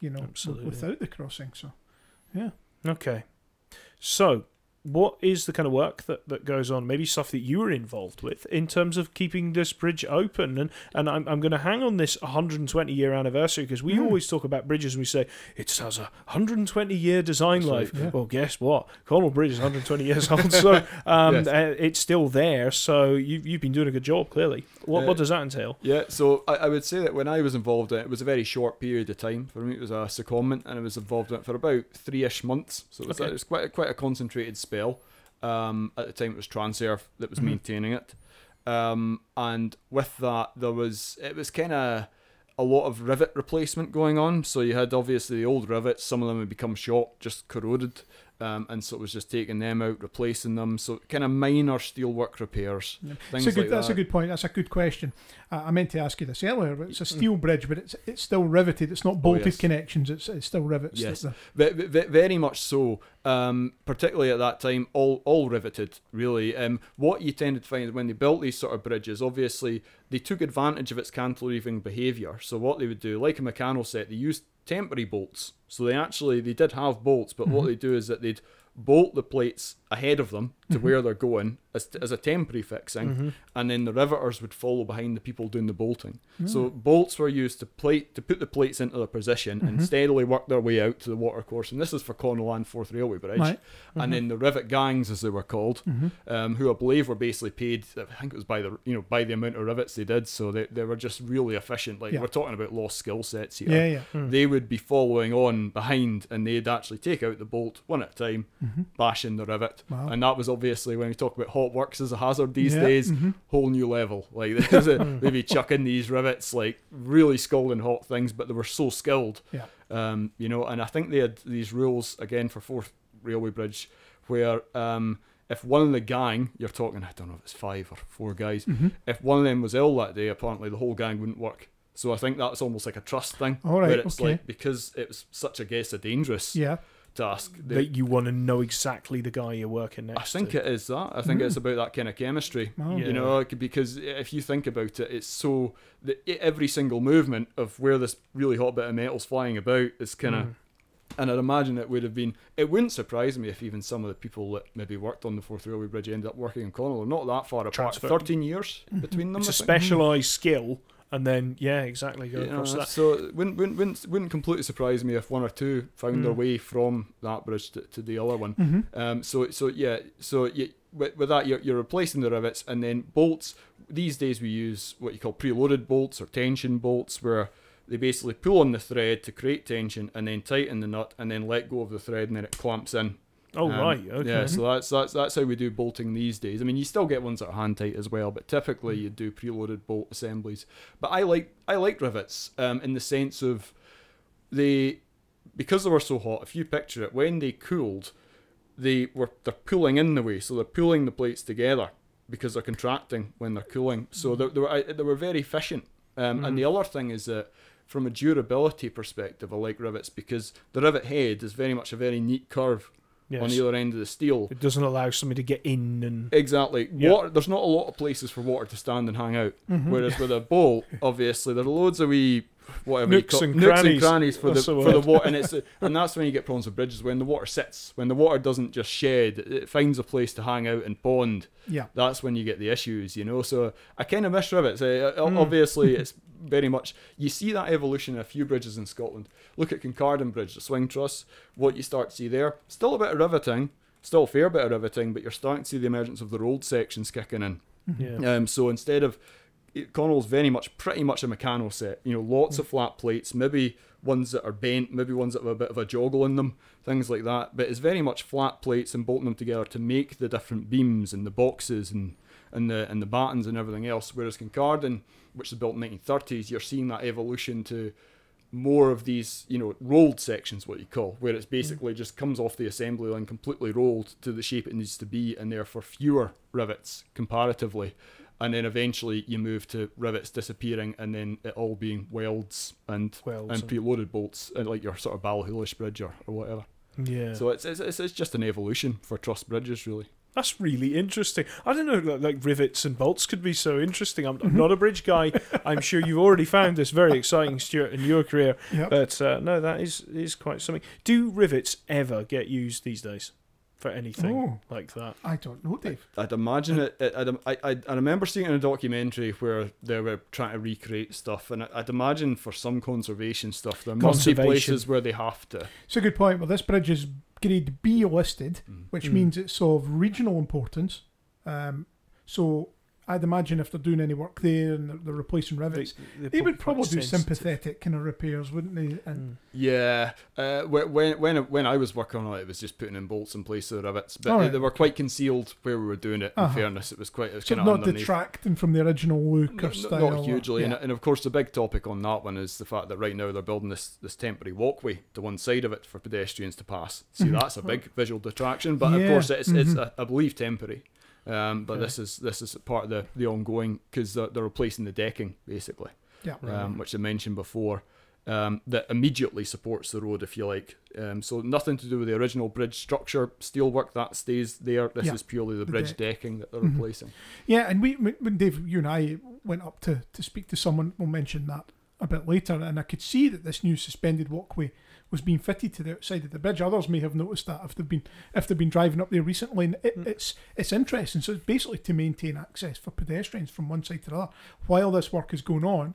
You know, w- Absolutely. without the crossing. So, yeah. Okay. So, what is the kind of work that, that goes on? Maybe stuff that you were involved with in terms of keeping this bridge open. And, and I'm, I'm going to hang on this 120 year anniversary because we Mm. always talk about bridges and we say it has a 120 year design That's life. right, yeah. Well, guess what? Connel Bridge is 120 years old. So um, Yes. it's still there. So you've, you've been doing a good job, clearly. What, Uh, what does that entail? Yeah, so I, I would say that when I was involved in it, it was a very short period of time. For me, it was a secondment, and I was involved in it for about three-ish months. So it was, Okay. it was quite a, quite a concentrated spell. Um, at the time, it was Transerv that was Mhm. maintaining it, um, and with that, there was it was kind of a lot of rivet replacement going on. So you had obviously the old rivets; some of them had become shot, just corroded. Um, and so it was just taking them out, replacing them. So kind of minor steelwork repairs, Yeah. things good, like that's that. a good point. That's a good question. Uh, I meant to ask you this earlier. But it's a steel bridge, but it's it's still riveted. It's not bolted Oh, yes. connections. It's, it's still rivets. Yes. ve- ve- very much so. Um, particularly at that time, all all riveted. Really, um, what you tended to find when they built these sort of bridges, obviously they took advantage of its cantilevering behaviour. So what they would do, like a Meccano set, they used temporary bolts. So they actually they did have bolts, but what mm-hmm. they do is that they'd bolt the plates ahead of them to mm-hmm. where they're going as, as a temporary fixing, mm-hmm. and then the riveters would follow behind the people doing the bolting. So ah. bolts were used to plate to put the plates into their position and mm-hmm. steadily work their way out to the watercourse. And this is for Connel and Forth Railway Bridge. Right. And then the rivet gangs, as they were called, um, who I believe were basically paid. I think it was by the you know by the amount of rivets they did. So they, they were just really efficient. Like Yeah. we're talking about lost skill sets here Yeah, yeah. Mm. they would be following on behind and they'd actually take out the bolt one at a time, bashing the rivet. Wow. And that was obviously when we talk about hot works as a hazard these Yeah, days, mhm. whole new level. Like they'd be chucking these rivets like really scalding hot things, but they were so skilled. Yeah. Um, you know, and I think they had these rules again for Forth Railway Bridge where um, if one of the gang, you're talking, I don't know if it's five or four guys, Mm-hmm. if one of them was ill that day, apparently the whole gang wouldn't work. So I think that's almost like a trust thing, All right, where it's okay. like because it was such a guess a dangerous Yeah. Task. They, That you want to know exactly the guy you're working next I think to. it is that. I think it's about that kind of chemistry. Oh. Yeah. You know, because if you think about it, it's so the, every single movement of where this really hot bit of metal's flying about is kind of. Mm. And I'd imagine it would have been. It wouldn't surprise me if even some of the people that maybe worked on the Forth Railway Bridge ended up working in Connel. They're not that far apart. Transfer. Thirteen years between them. It's a I think. specialised skill, and then yeah, exactly. Go know, across that. so it wouldn't, wouldn't, wouldn't, wouldn't completely surprise me if one or two found their Mm. way from that bridge to, to the other one. Mm-hmm. Um, so so yeah, so with, with that you're, you're replacing the rivets and then bolts. These days we use what you call preloaded bolts or tension bolts, where they basically pull on the thread to create tension and then tighten the nut and then let go of the thread and then it clamps in. Oh Um, right, okay. Yeah, so that's that's that's how we do bolting these days. I mean, you still get ones that are hand tight as well, but typically you do preloaded bolt assemblies. But I like I like rivets um, in the sense of they because they were so hot. If you picture it, when they cooled, they were they're pulling in the way, so they're pulling the plates together because they're contracting when they're cooling. So they, they were I- they were very efficient. Um, And the other thing is that from a durability perspective, I like rivets because the rivet head is very much a very neat curve on the other end of the steel. It doesn't allow somebody to get in and Exactly. Water. There's not a lot of places for water to stand and hang out. Mm-hmm. Whereas with a bolt, obviously there are loads of wee whatever you Nooks call- and nooks crannies. and crannies for the That's the for the water, and it's and that's when you get problems with bridges when the water sits, when the water doesn't just shed, it finds a place to hang out and pond. Yeah. That's when you get the issues, you know. So I kind of miss rivets. Uh, o- Mm. Obviously, it's very much you see that evolution in a few bridges in Scotland. Look at Kincardine Bridge, the swing truss. What you start to see there, still a bit of riveting, still a fair bit of riveting, but you're starting to see the emergence of the rolled sections kicking in. yeah. Um, so instead of it- Connel's very much pretty much a Meccano set. You know, lots of flat plates, maybe ones that are bent, maybe ones that have a bit of a joggle in them, things like that. But it's very much flat plates and bolting them together to make the different beams and the boxes and and the and the battens and everything else. Whereas Kincardine, which is built in the 1930s, you're seeing that evolution to more of these, you know, rolled sections, what you call, where it's basically just comes off the assembly line completely rolled to the shape it needs to be, and therefore fewer rivets comparatively. And then eventually you move to rivets disappearing, and then it all being welds and Welds and and- preloaded bolts, uh, like your sort of Ballachulish bridge or, or whatever. yeah. So it's, it's it's it's just an evolution for truss bridges, really. That's really interesting. I don't know, like, like rivets and bolts could be so interesting. I'm, I'm not a bridge guy. I'm sure you've already found this very exciting, Stuart, in your career. Yep. But uh, no, that is is quite something. Do rivets ever get used these days for anything Oh. like that? I don't know, Dave. I'd imagine it. it I'd, I, I I remember seeing it in a documentary where they were trying to recreate stuff, and I- I'd imagine for some conservation stuff, there must be Conservation. places where they have to. It's a good point. Well, this bridge is grade B listed, Mm. which Mm. means it's of regional importance. Um, so I'd imagine if they're doing any work there and they're, they're replacing rivets, they're they would probably do sympathetic kind of repairs, wouldn't they? And Mm. Yeah, uh, when when when I was working on it, it was just putting in bolts in place of the rivets, but they, right. they were quite concealed where we were doing it. In Uh-huh. fairness, it was quite it was so kind of not underneath. detracting from the original look or style. Not hugely, Yeah. and, and of course the big topic on that one is the fact that right now they're building this this temporary walkway to one side of it for pedestrians to pass. See, Mhm. that's a big visual detraction, but of course it's it's mhm. I I believe temporary. Um, but Okay. this is this is part of the the ongoing because they're, they're replacing the decking basically, Yeah. Right. um, which I mentioned before. Um, that immediately supports the road, if you like. Um, so nothing to do with the original bridge structure, steelwork that stays there. This Yeah, is purely the the bridge deck. decking that they're Mhm. replacing. Yeah, and we when when Dave, you and I went up to, to speak to someone, we'll mention that a bit later, and I could see that this new suspended walkway was being fitted to the outside of the bridge. Others may have noticed that if they've been if they've been driving up there recently, and it, Mm. it's it's interesting. So it's basically to maintain access for pedestrians from one side to the other while this work is going on.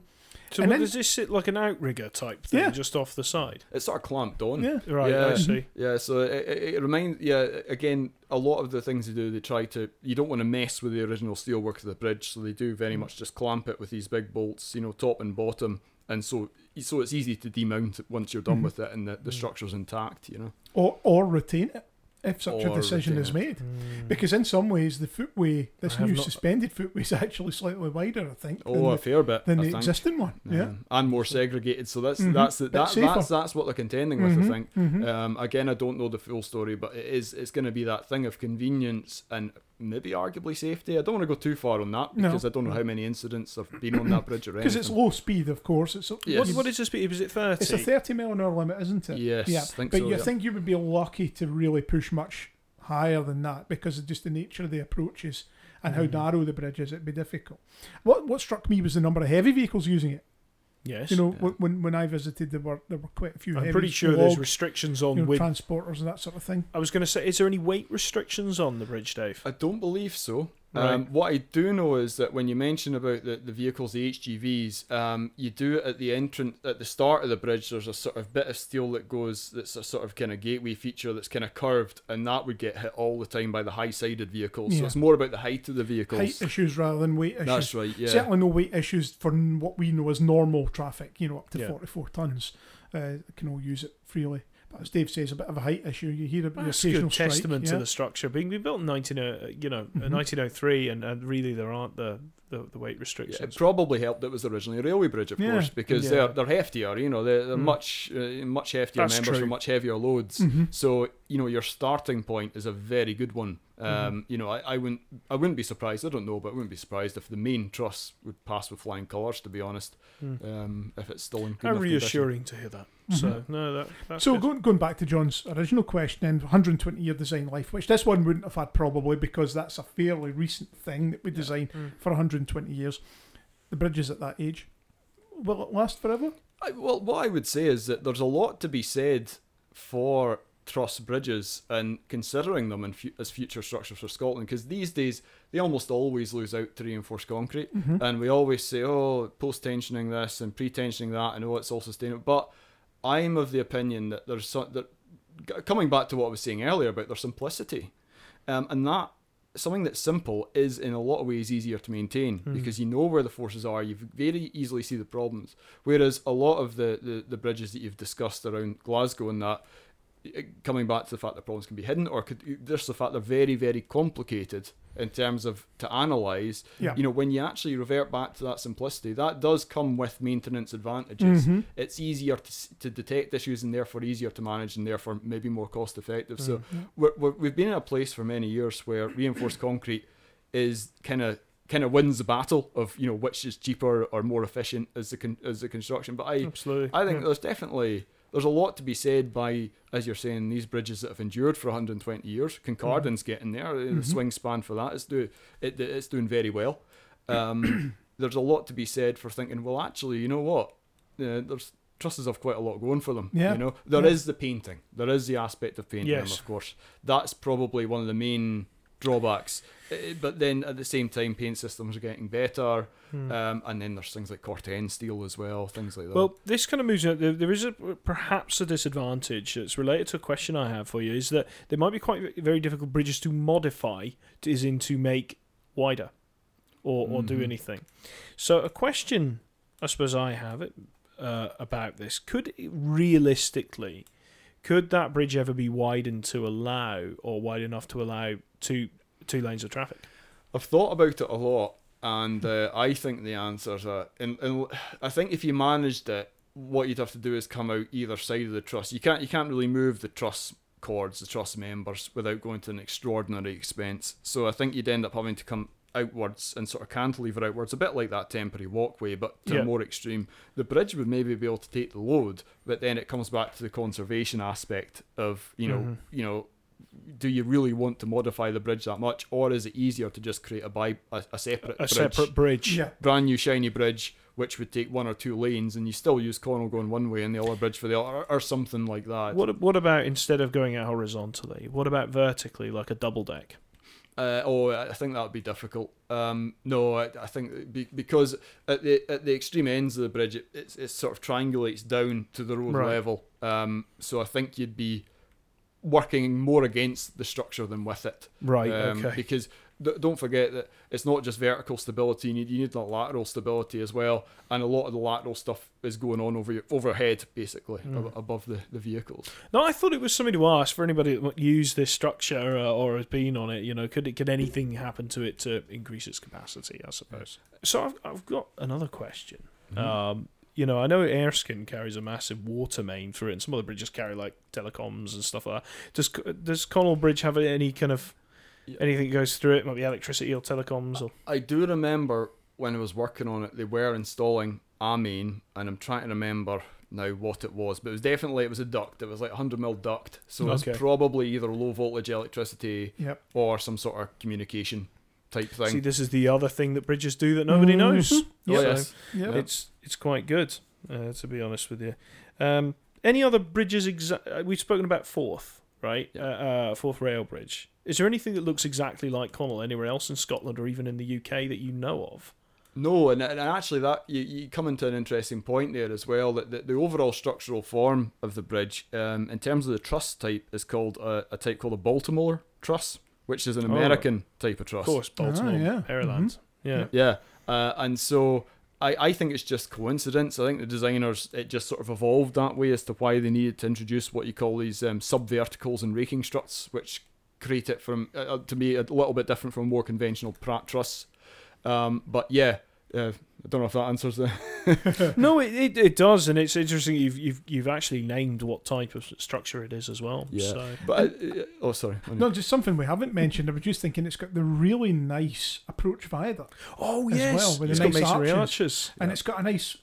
So And what, then- does this sit like an outrigger type thing, Yeah. just off the side? It's sort of clamped on. Yeah, Right, Yeah. I see. Yeah, so it, it, it reminds, yeah, again, a lot of the things they do, they try to, you don't want to mess with the original steelwork of the bridge, so they do very Mm. much just clamp it with these big bolts, you know, top and bottom, and so so it's easy to demount it once you're done Mhm. with it and the, the Mm. structure's intact, you know. or or retain it if such a decision is made. Mm. Because in some ways, the footway, this new not- suspended footway, is actually slightly wider, I think, Oh, than, a the, fair bit, than I the think. existing one. Yeah. Um, and more segregated, so that's Mhm. that's the, that, that's that's what they're contending with, Mhm, I think. mhm. Um, again, I don't know the full story, but it is it's going to be that thing of convenience and maybe arguably safety. I don't want to go too far on that No. because I don't know how many incidents have been on that bridge or Because it's low speed, of course. It's Yes. What, what is the speed? Was it 30? It's a 30 mile an hour limit, isn't it? Yes, Yeah. think but so, you yeah. think you would be lucky to really push much higher than that because of just the nature of the approaches and how Mhm. narrow the bridge is. It'd be difficult. What what struck me was the number of heavy vehicles using it. Yes. You know, Yeah. when when I visited, there were there were quite a few. I'm heavy pretty sure logs, there's restrictions on you know, width. transporters and that sort of thing. I was going to say, is there any weight restrictions on the bridge, Dave? I don't believe so. Right. Um, what I do know is that when you mention about the, the vehicles, the HGVs, um, you do it at the entrance, at the start of the bridge. There's a sort of bit of steel that goes, that's a sort of kind of gateway feature that's kind of curved, and that would get hit all the time by the high-sided vehicles. So it's more about the height of the vehicles. Height issues rather than weight issues. That's right. Yeah. Certainly no weight issues for what we know as normal traffic. You know, up to Yeah. 44 tons, uh, can all use it freely. But as Dave says, a bit of a height issue. You hear about That's a occasional good strike. testament yeah. to the structure being built in 19, uh, you know, uh, Mhm. 1903, and, and really there aren't the, the, the weight Yeah, restrictions. it probably helped. It was originally a railway bridge, of Yeah. course, because Yeah. they're they're heftier. You know, they're, they're Mm. much uh, much heftier That's members true. for much heavier loads. Mhm. So you know your starting point is a very good one. Um, Mhm. You know, I, I wouldn't I wouldn't be surprised. I don't know, but I wouldn't be surprised if the main truss would pass with flying colours. To be honest, Mm. um, if it's still in good How enough condition. reassuring to hear that. So, no, that, that's So good. going, going back to John's original question, then 120 year design life, which this one wouldn't have had probably because that's a fairly recent thing that we designed Mm. for 120 years. The bridges at that age. Will it last forever? I, well, what I would say is that there's a lot to be said for truss bridges and considering them in fu- as future structures for Scotland because these days they almost always lose out to reinforced concrete Mhm. and we always say oh post tensioning this and pre tensioning that and oh it's all sustainable but I'm of the opinion that there's some that coming back to what I was saying earlier about their simplicity um, and that something that's simple is in a lot of ways easier to maintain Mhm. because you know where the forces are you very easily see the problems whereas a lot of the, the, the bridges that you've discussed around Glasgow and that coming back to the fact that problems can be hidden or could just the fact they're very very complicated in terms of to analyze Yeah. you know when you actually revert back to that simplicity that does come with maintenance advantages Mhm. it's easier to, to detect issues and therefore easier to manage and therefore maybe more cost effective so Mm. we're, we're, we've been in a place for many years where reinforced concrete is kind of kind of wins the battle of you know which is cheaper or more efficient as the con- as the construction but I Absolutely. I think Yeah. there's definitely there's a lot to be said by as you're saying these bridges that have endured for 120 years. Kincardine's getting there. The Mhm. swing span for that is do it, it's doing very well. Um, there's a lot to be said for thinking. Well, actually, you know what? Uh, there's trusses have quite a lot going for them. Yeah. You know, there is Yeah. the painting. There is the aspect of painting them, of course. That's probably one of the main drawbacks. Uh, But then at the same time, paint systems are getting better. Hmm. Um, and then there's things like Corten steel as well, things like that. Well, this kind of moves. on- There, there is a, perhaps a disadvantage that's related to a question I have for you. Is that there might be quite very difficult bridges to modify, to, is in to make wider, or, or do Mhm. anything. So a question I suppose I have it uh, about this: Could it realistically, could that bridge ever be widened to allow, or wide enough to allow two two lanes of traffic? I've thought about it a lot, and uh, I think the answer's a. And, and I think if you managed it, what you'd have to do is come out either side of the truss. You can't you can't really move the truss chords, the truss members, without going to an extraordinary expense. So I think you'd end up having to come outwards and sort of cantilever outwards, a bit like that temporary walkway, but to Yeah. a more extreme. The bridge would maybe be able to take the load, but then it comes back to the conservation aspect of you know Mhm. you know do you really want to modify the bridge that much, or is it easier to just create a by a, a separate A bridge, separate bridge. Yeah. brand new shiny bridge, which would take one or two lanes, and you still use Connel going one way and the other bridge for the other, or, or something like that. What what about instead of going out horizontally? What about vertically, like a double deck? Uh, oh, I think that would be difficult. Um, no, I, I think be, because at the at the extreme ends of the bridge, it, it, it sort of triangulates down to the road Right. level. Um, so I think you'd be working more against the structure than with it. Right. Um, okay. Because don't forget that it's not just vertical stability; you need you need the lateral stability as well, and a lot of the lateral stuff is going on over your overhead, basically Mm. ab- above the, the vehicles. No, I thought it was something to ask for anybody that might use this structure uh, or has been on it. You know, could it could anything happen to it to increase its capacity? I suppose. So I've I've got another question. Mm-hmm. Um, you know, I know Erskine carries a massive water main through it, and some other bridges carry like telecoms and stuff like that. Does does Connel Bridge have any kind of Yeah. Anything that goes through it? Might be electricity or telecoms or I do remember when I was working on it, they were installing a main, and I'm trying to remember now what it was, but it was definitely it was a duct. It was like a hundred mil duct, so Okay. it's probably either low voltage electricity Yep. or some sort of communication type thing. See, this is the other thing that bridges do that nobody Mhm. knows. oh Yeah. yes, Yep. It's it's quite good, uh, to be honest with you. Um, any other bridges? Exa- uh, we've spoken about Forth, right? Yeah. Uh, uh, Forth Rail Bridge. Is there anything that looks exactly like Connel anywhere else in Scotland or even in the UK that you know of? No, and, and actually that you, you come into an interesting point there as well. That the, the overall structural form of the bridge, um, in terms of the truss type, is called a, a type called a Baltimore truss, which is an Oh. American type of truss. Of course, Baltimore, Ah, yeah. Maryland. Yeah. Yeah, uh, and so I, I think it's just coincidence. I think the designers it just sort of evolved that way as to why they needed to introduce what you call these um, subverticals and raking struts, which create it from uh, to me a little bit different from more conventional Pratt truss. Um, but yeah, uh, I don't know if that answers the. no, it, it, it does, and it's interesting. You've you've you've actually named what type of structure it is as well. Yeah. So. But uh, oh, sorry. No, just something we haven't mentioned. I was just thinking it's got the really nice approach viaduct, Oh as yes, well, with it's the got nice masonry arches. arches. and it's got a nice.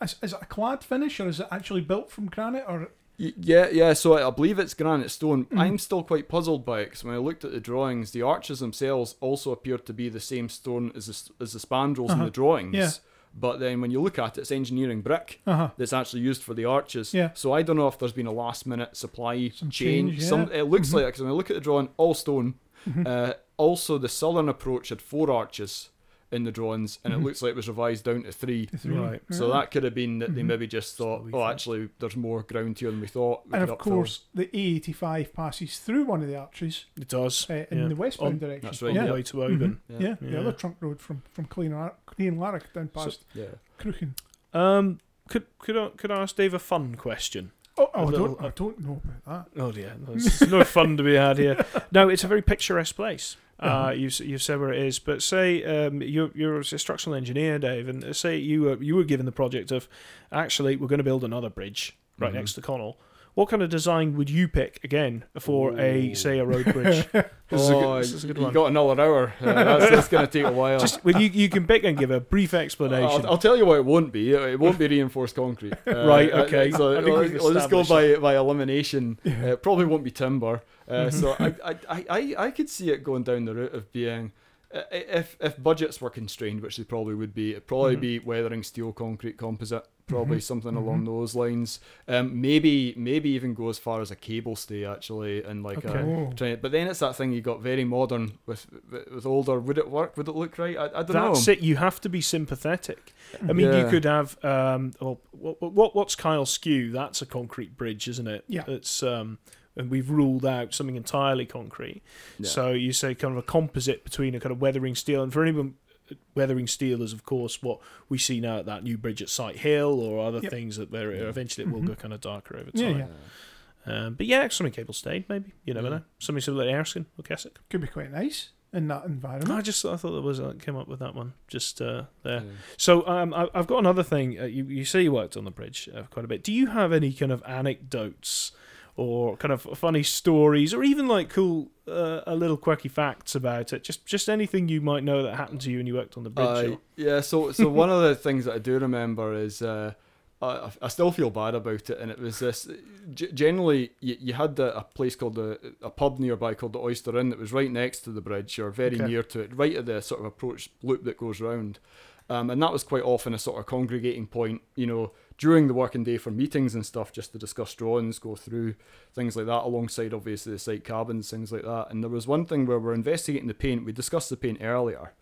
Is, is it a clad finish or is it actually built from granite or? Yeah, yeah. So I believe it's granite stone. Mhm. I'm still quite puzzled by it because when I looked at the drawings, the arches themselves also appeared to be the same stone as the, as the spandrels in Uh-huh. the drawings. Yeah. But then when you look at it, it's engineering brick Uh huh. that's actually used for the arches. Yeah. So I don't know if there's been a last minute supply Some change. change, Some it looks Mhm. like because when I look at the drawing, all stone. Mhm. Uh, also, the southern approach had four arches in the drawings, and Mhm. it looks like it was revised down to three. Right. So that could have been that they Mhm. maybe just thought, oh, thought. actually, there's more ground here than we thought. We And of upfill." course, the A85 passes through one of the arches It does. uh, in yeah. the westbound On- direction. That's on right, the Yeah. way to Oban. Mhm. Yeah, Yeah. the other trunk road from from Crianlarich down past Yeah. Cruachan. Um, could could I could I ask Dave a fun question? Oh, oh I, don't, I don't know about that. Oh dear, there's no fun to be had here. No, it's a very picturesque place. Uh, you you've said where it is, but say um, you're you're a structural engineer, Dave, and uh, say you were you were given the project of actually we're going to build another bridge right Mhm. next to Connel. What kind of design would you pick again for a say a road bridge? This is a good- this is a good you one. got another hour. Uh, that's that's going to take a while. Just well, you you can pick and give a brief explanation. I'll, I'll tell you what it won't be. It won't be reinforced concrete. Uh, Right, uh, okay. So I think let's, we've just go by by elimination. It probably won't be timber. Uh, Mm-hmm. So I, I, I, I I could see it going down the route of being. uh, If if budgets were constrained, which they probably would be, it'd probably Mhm. be weathering steel, concrete, composite, probably Mhm. something Mhm. along those lines. Um, maybe maybe even go as far as a cable stay actually, and like Okay. a Oh. Try it. But then it's that thing you got very modern with with older. Would it work? Would it look right? I, I don't That's know. it. You have to be sympathetic. I mean, you could have. Um, well, what, what what's Kylesku? That's a concrete bridge, isn't it? Yeah. It's um, and we've ruled out something entirely concrete. Yeah. So you say kind of a composite between a kind of weathering steel, and for anyone weathering steel is of course what we see now at that new bridge at Sighthill or other Yep. things that where eventually it will Mhm. go kind of darker over time. yeah. Um, but yeah, something cable stayed maybe. You never Mm. know. Something similar to Erskine or Kessock. Could be quite nice in that environment. I just I thought there was I came up with that one just uh, there. Yeah. So um, I, I've got another thing. Uh, you, you say you worked on the bridge uh, quite a bit. Do you have any kind of anecdotes or kind of funny stories, or even like cool, uh, a little quirky facts about it? Just just anything you might know that happened to you when you worked on the bridge. Uh, yeah, so so one of the things that I do remember is uh, I, I still feel bad about it, and it was this. G- generally, you, you had the, a place called the a pub nearby called the Oyster Inn that was right next to the bridge, or very Okay. near to it, right at the sort of approach loop that goes round. Um, and that was quite often a sort of congregating point, you know, during the working day for meetings and stuff, just to discuss drawings, go through things like that, alongside obviously the site cabins, things like that. And there was one thing where we're investigating the paint. We discussed the paint earlier,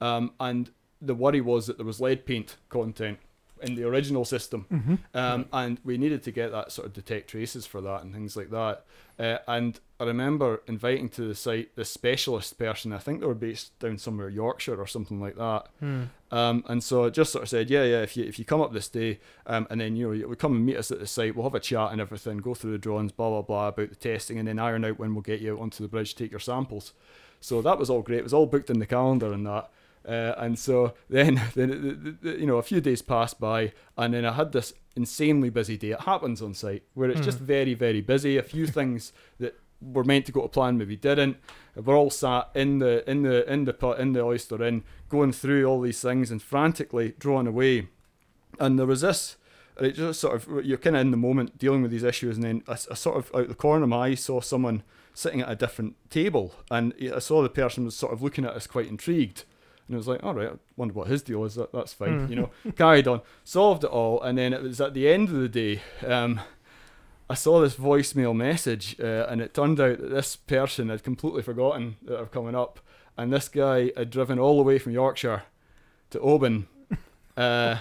um, and the worry was that there was lead paint content in the original system, hmm um, and we needed to get that sort of detect traces for that and things like that. Uh, and I remember inviting to the site this specialist person. I think they were based down somewhere Yorkshire or something like that. Hmm. Um, and so I just sort of said, yeah, yeah, if you if you come up this day, um, and then you know you would come and meet us at the site, we'll have a chat and everything, go through the drawings, blah blah blah about the testing, and then iron out when we'll get you onto the bridge to take your samples. So that was all great. It was all booked in the calendar and that. Uh, and so then, then the, the, you know, a few days passed by, and then I had this insanely busy day. It happens on site where it's just Mhm. very, very busy. A few things that were meant to go to plan maybe didn't. We're all sat in the in the in the put in the oyster inn, going through all these things and frantically drawing away. And there was this. and It just sort of you're kind of in the moment dealing with these issues, and then I, I sort of out the corner of my eye saw someone sitting at a different table, and I saw the person was sort of looking at us quite intrigued. And it was like, all right, I wonder what his deal is. That, that's fine, Mm. you know. Carried on, solved it all, and then it was at the end of the day. Um, I saw this voicemail message, uh, and it turned out that this person had completely forgotten that I'm coming up, and this guy had driven all the way from Yorkshire to Oban. Uh,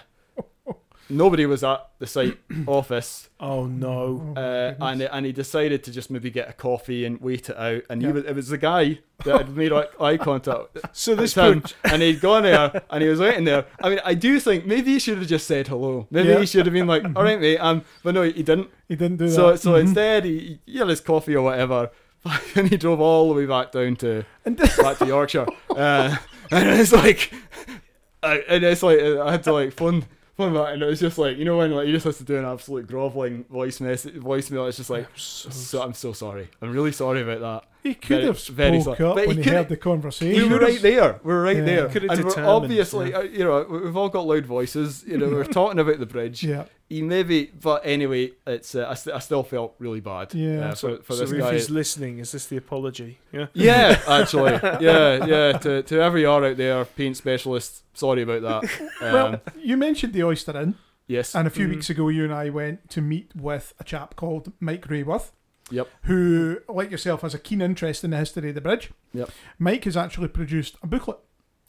nobody was at the site office, Oh no. Oh, uh, goodness. and and he decided to just maybe get a coffee and wait it out. And Yeah. he was it was the guy that had made eye- eye contact. So this with him, and he'd gone there and he was waiting there. I mean, I do think maybe he should have just said hello. Maybe Yeah. he should have been like, "All right, mate," um, but no, he didn't. he didn't do So that. so Mhm. instead, he, he had his coffee or whatever, and he drove all the way back down to back to Yorkshire. Uh, and it's like, I, and it's like I had to like phone back, and it was just like you know when like you just have to do an absolute groveling voice message voicemail. It's just like. so, So I'm so sorry. I'm really sorry about that. He could very- have very spoke sorry. up But when he could- heard the We conversation. were right there. We were right Yeah. there. Could have and we're obviously, yeah. uh, you know, we- we've all got loud voices. You know, we're talking about the bridge. Yeah, He maybe, but anyway, it's. Uh, I, st- I still felt really bad. Yeah. uh, for, for so this if guy. he's listening, is this the apology? Yeah. Yeah, actually, yeah, yeah. To to every R out there, paint specialists, sorry about that. Um, well, you mentioned the Oyster Inn, yes, and a few Mhm. weeks ago, you and I went to meet with a chap called Mike Rayworth. Yep. Who, like yourself, has a keen interest in the history of the bridge. Yep. Mike has actually produced a booklet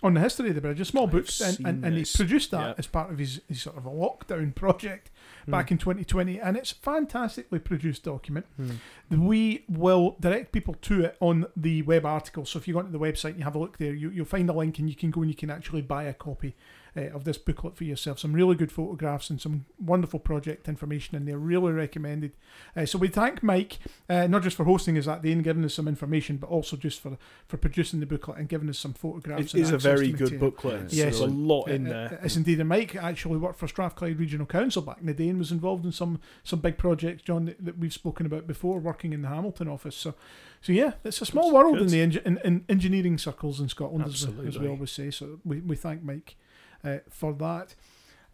on the history of the bridge, a small I've book, and, and, and he produced that Yeah. as part of his, his sort of a lockdown project Hmm. back in 2020, and it's a fantastically produced document. Hmm. We will direct people to it on the web article. So if you go onto the website and you have a look there, you, you'll find a link and you can go and you can actually buy a copy uh, of this booklet for yourself. Some really good photographs and some wonderful project information in there. Really recommended. Uh, so we thank Mike uh, not just for hosting us that day and giving us some information, but also just for for producing the booklet and giving us some photographs. It is a very good booklet. Yes, Yes. a lot in Uh, there. uh, It's indeed. And Mike actually worked for Strathclyde Regional Council back in the day and was involved in some some big projects, John, that, that we've spoken about before, working in the Hamilton office. So, so yeah, it's a small That's world good. in the in, in engineering circles in Scotland, as, we- as we always say. So we, we thank Mike uh, for that.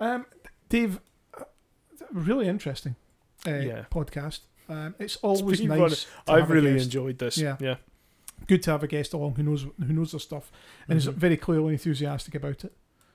Um, Dave, uh, really interesting uh, Yeah. podcast. Um, it's always nice. I've really guest. enjoyed this. Yeah. Yeah. good to have a guest along who knows who knows their stuff and Mhm. is very clearly enthusiastic about it.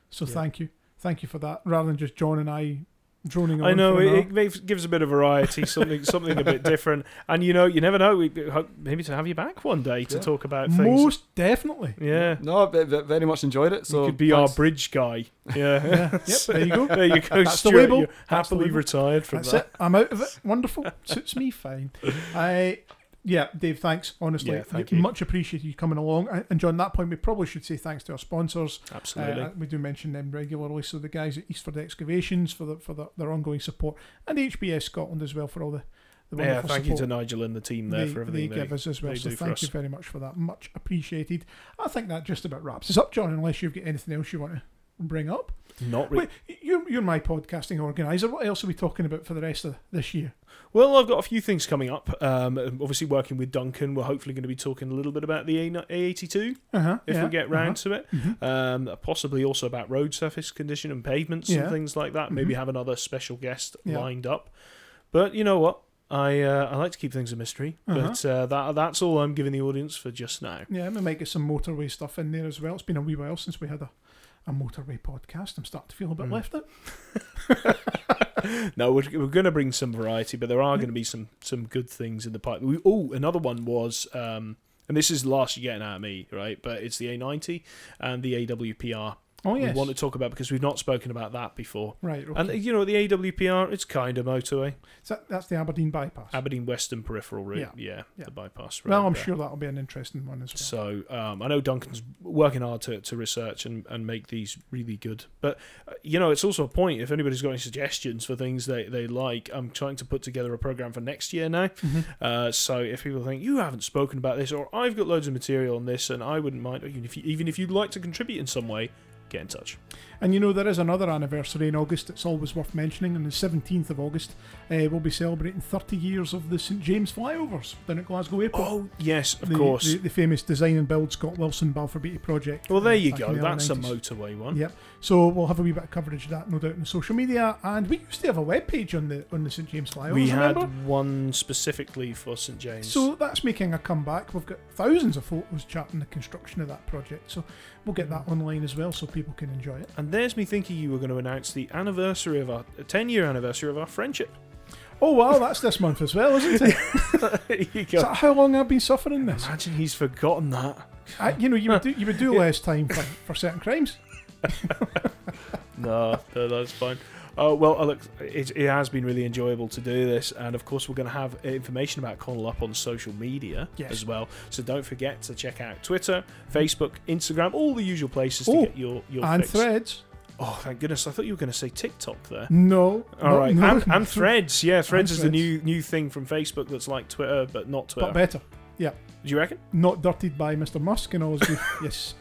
So Yeah. thank you, thank you for that. Rather than just John and I droning on. I know for it, it gives a bit of variety, something something a bit different, and you know you never know. We hope maybe to have you back one day to Yeah. talk about things. most definitely. yeah, no, ve- ve- very much enjoyed it. So you could be our bridge guy. Yeah, Yeah. yep. There you go. there you go. That's the Stuart, label. You're That's the happily label. retired from That's that. it. I'm out of it. Wonderful. Suits me fine. I Yeah, Dave, thanks. Honestly, Yeah, thank you. much appreciate you coming along. And- And John, that point, we probably should say thanks to our sponsors. Absolutely. Uh, we do mention them regularly. So the guys at Eastford Excavations for the for the, their ongoing support, and HBS Scotland as well for all the, the yeah, thank you to Nigel and the team there they, for everything they everything give us as well. So thank you us. very much for that. Much appreciated. I think that just about wraps us up, John. Unless you've got anything else you want to bring up. Not really. You're you're my podcasting organizer. What else are we talking about for the rest of this year? Well, I've got a few things coming up. Um, obviously, working with Duncan, we're hopefully going to be talking a little bit about the A- A82 Uh-huh, if yeah, we get round uh-huh. to it. Mhm. Um, possibly also about road surface condition and pavements Yeah. and things like that. Maybe Mhm. have another special guest Yeah. lined up. But you know what? I uh, I like to keep things a mystery. Uh-huh. But uh, that that's all I'm giving the audience for just now. Yeah, we might get some motorway stuff in there as well. It's been a wee while since we had a, a motorway podcast. I'm starting to feel a bit Mm. left out. no, we're, we're going to bring some variety, but there are going to be some some good things in the pipe. We, oh, another one was, um, and this is the last you're getting out of me, right? But it's the A90 and the AWPR. Oh yes, We want to talk about because we've not spoken about that before. right. Okay. And you know the AWPR, it's kind of motorway, So that's the Aberdeen bypass. Aberdeen Western Peripheral Route. Yeah. Yeah, Yeah. the bypass road. well, I'm there. sure that'll be an interesting one as well. So um, I know Duncan's working hard to, to research and, and make these really good. But uh, you know, it's also a point. If anybody's got any suggestions for things they, they like, I'm trying to put together a program for next year now. Mhm. Uh, so if people think you haven't spoken about this, or I've got loads of material on this, and I wouldn't mind, even if you, even if you'd like to contribute in some way, get in touch. And you know, there is another anniversary in August that's always worth mentioning. On the 17th of August, uh, we'll be celebrating 30 years of the St James flyovers down at Glasgow Airport. Oh yes, of the, course. The, the famous design and build Scott Wilson Balfour Beatty project. well, there you go. the That's a motorway one. Yep. So we'll have a wee bit of coverage of that, no doubt, in the social media. And we used to have a web page on the on the St James flyovers. we had remember? one specifically for St James. So that's making a comeback. We've got thousands of photos charting the construction of that project. So we'll get that online as well so people can enjoy it. And there's me thinking you were going to announce the anniversary of our 10 year anniversary of our friendship. Oh, wow, that's this month as well, isn't it? there you Is that how long I've been suffering this? Imagine he's forgotten that. I, you know, you would do, you would do less time for, for certain crimes. No, no that's fine. Oh well, look, it, it has been really enjoyable to do this, and of course we're going to have information about Connel up on social media Yes. as well. So don't forget to check out Twitter, Facebook, Instagram, all the usual places Oh, to get your your and fix. threads. Oh, thank goodness! I thought you were going to say TikTok there. No. All no, right, no, and, and Threads. Yeah, Threads is the new new thing from Facebook that's like Twitter but not Twitter. But better. Do you reckon? Not dirtied by Mr. Musk and all his good. yes.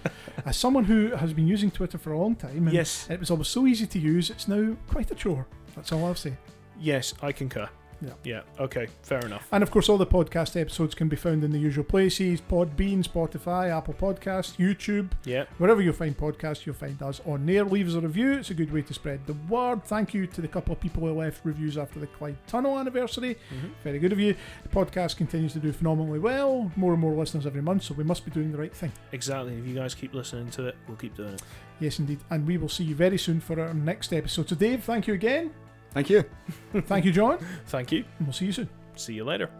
As someone who has been using Twitter for a long time, and Yes. it was always so easy to use, it's now quite a chore. That's all I'll say. Yes, I concur. Yeah. Yeah. Okay. Fair enough. And of course, all the podcast episodes can be found in the usual places Podbean, Spotify, Apple Podcasts, YouTube. Yeah. Wherever you find podcasts, you'll find us on there. Leave us a review, it's a good way to spread the word. Thank you to the couple of people who left reviews after the Clyde Tunnel anniversary. Mhm. Very good of you. The podcast continues to do phenomenally well. More and more listeners every month, so we must be doing the right thing. Exactly. If you guys keep listening to it, we'll keep doing it. Yes, indeed. And we will see you very soon for our next episode. So, Dave, thank you again. Thank you. thank you, John. Thank you. We'll see you soon. See you later.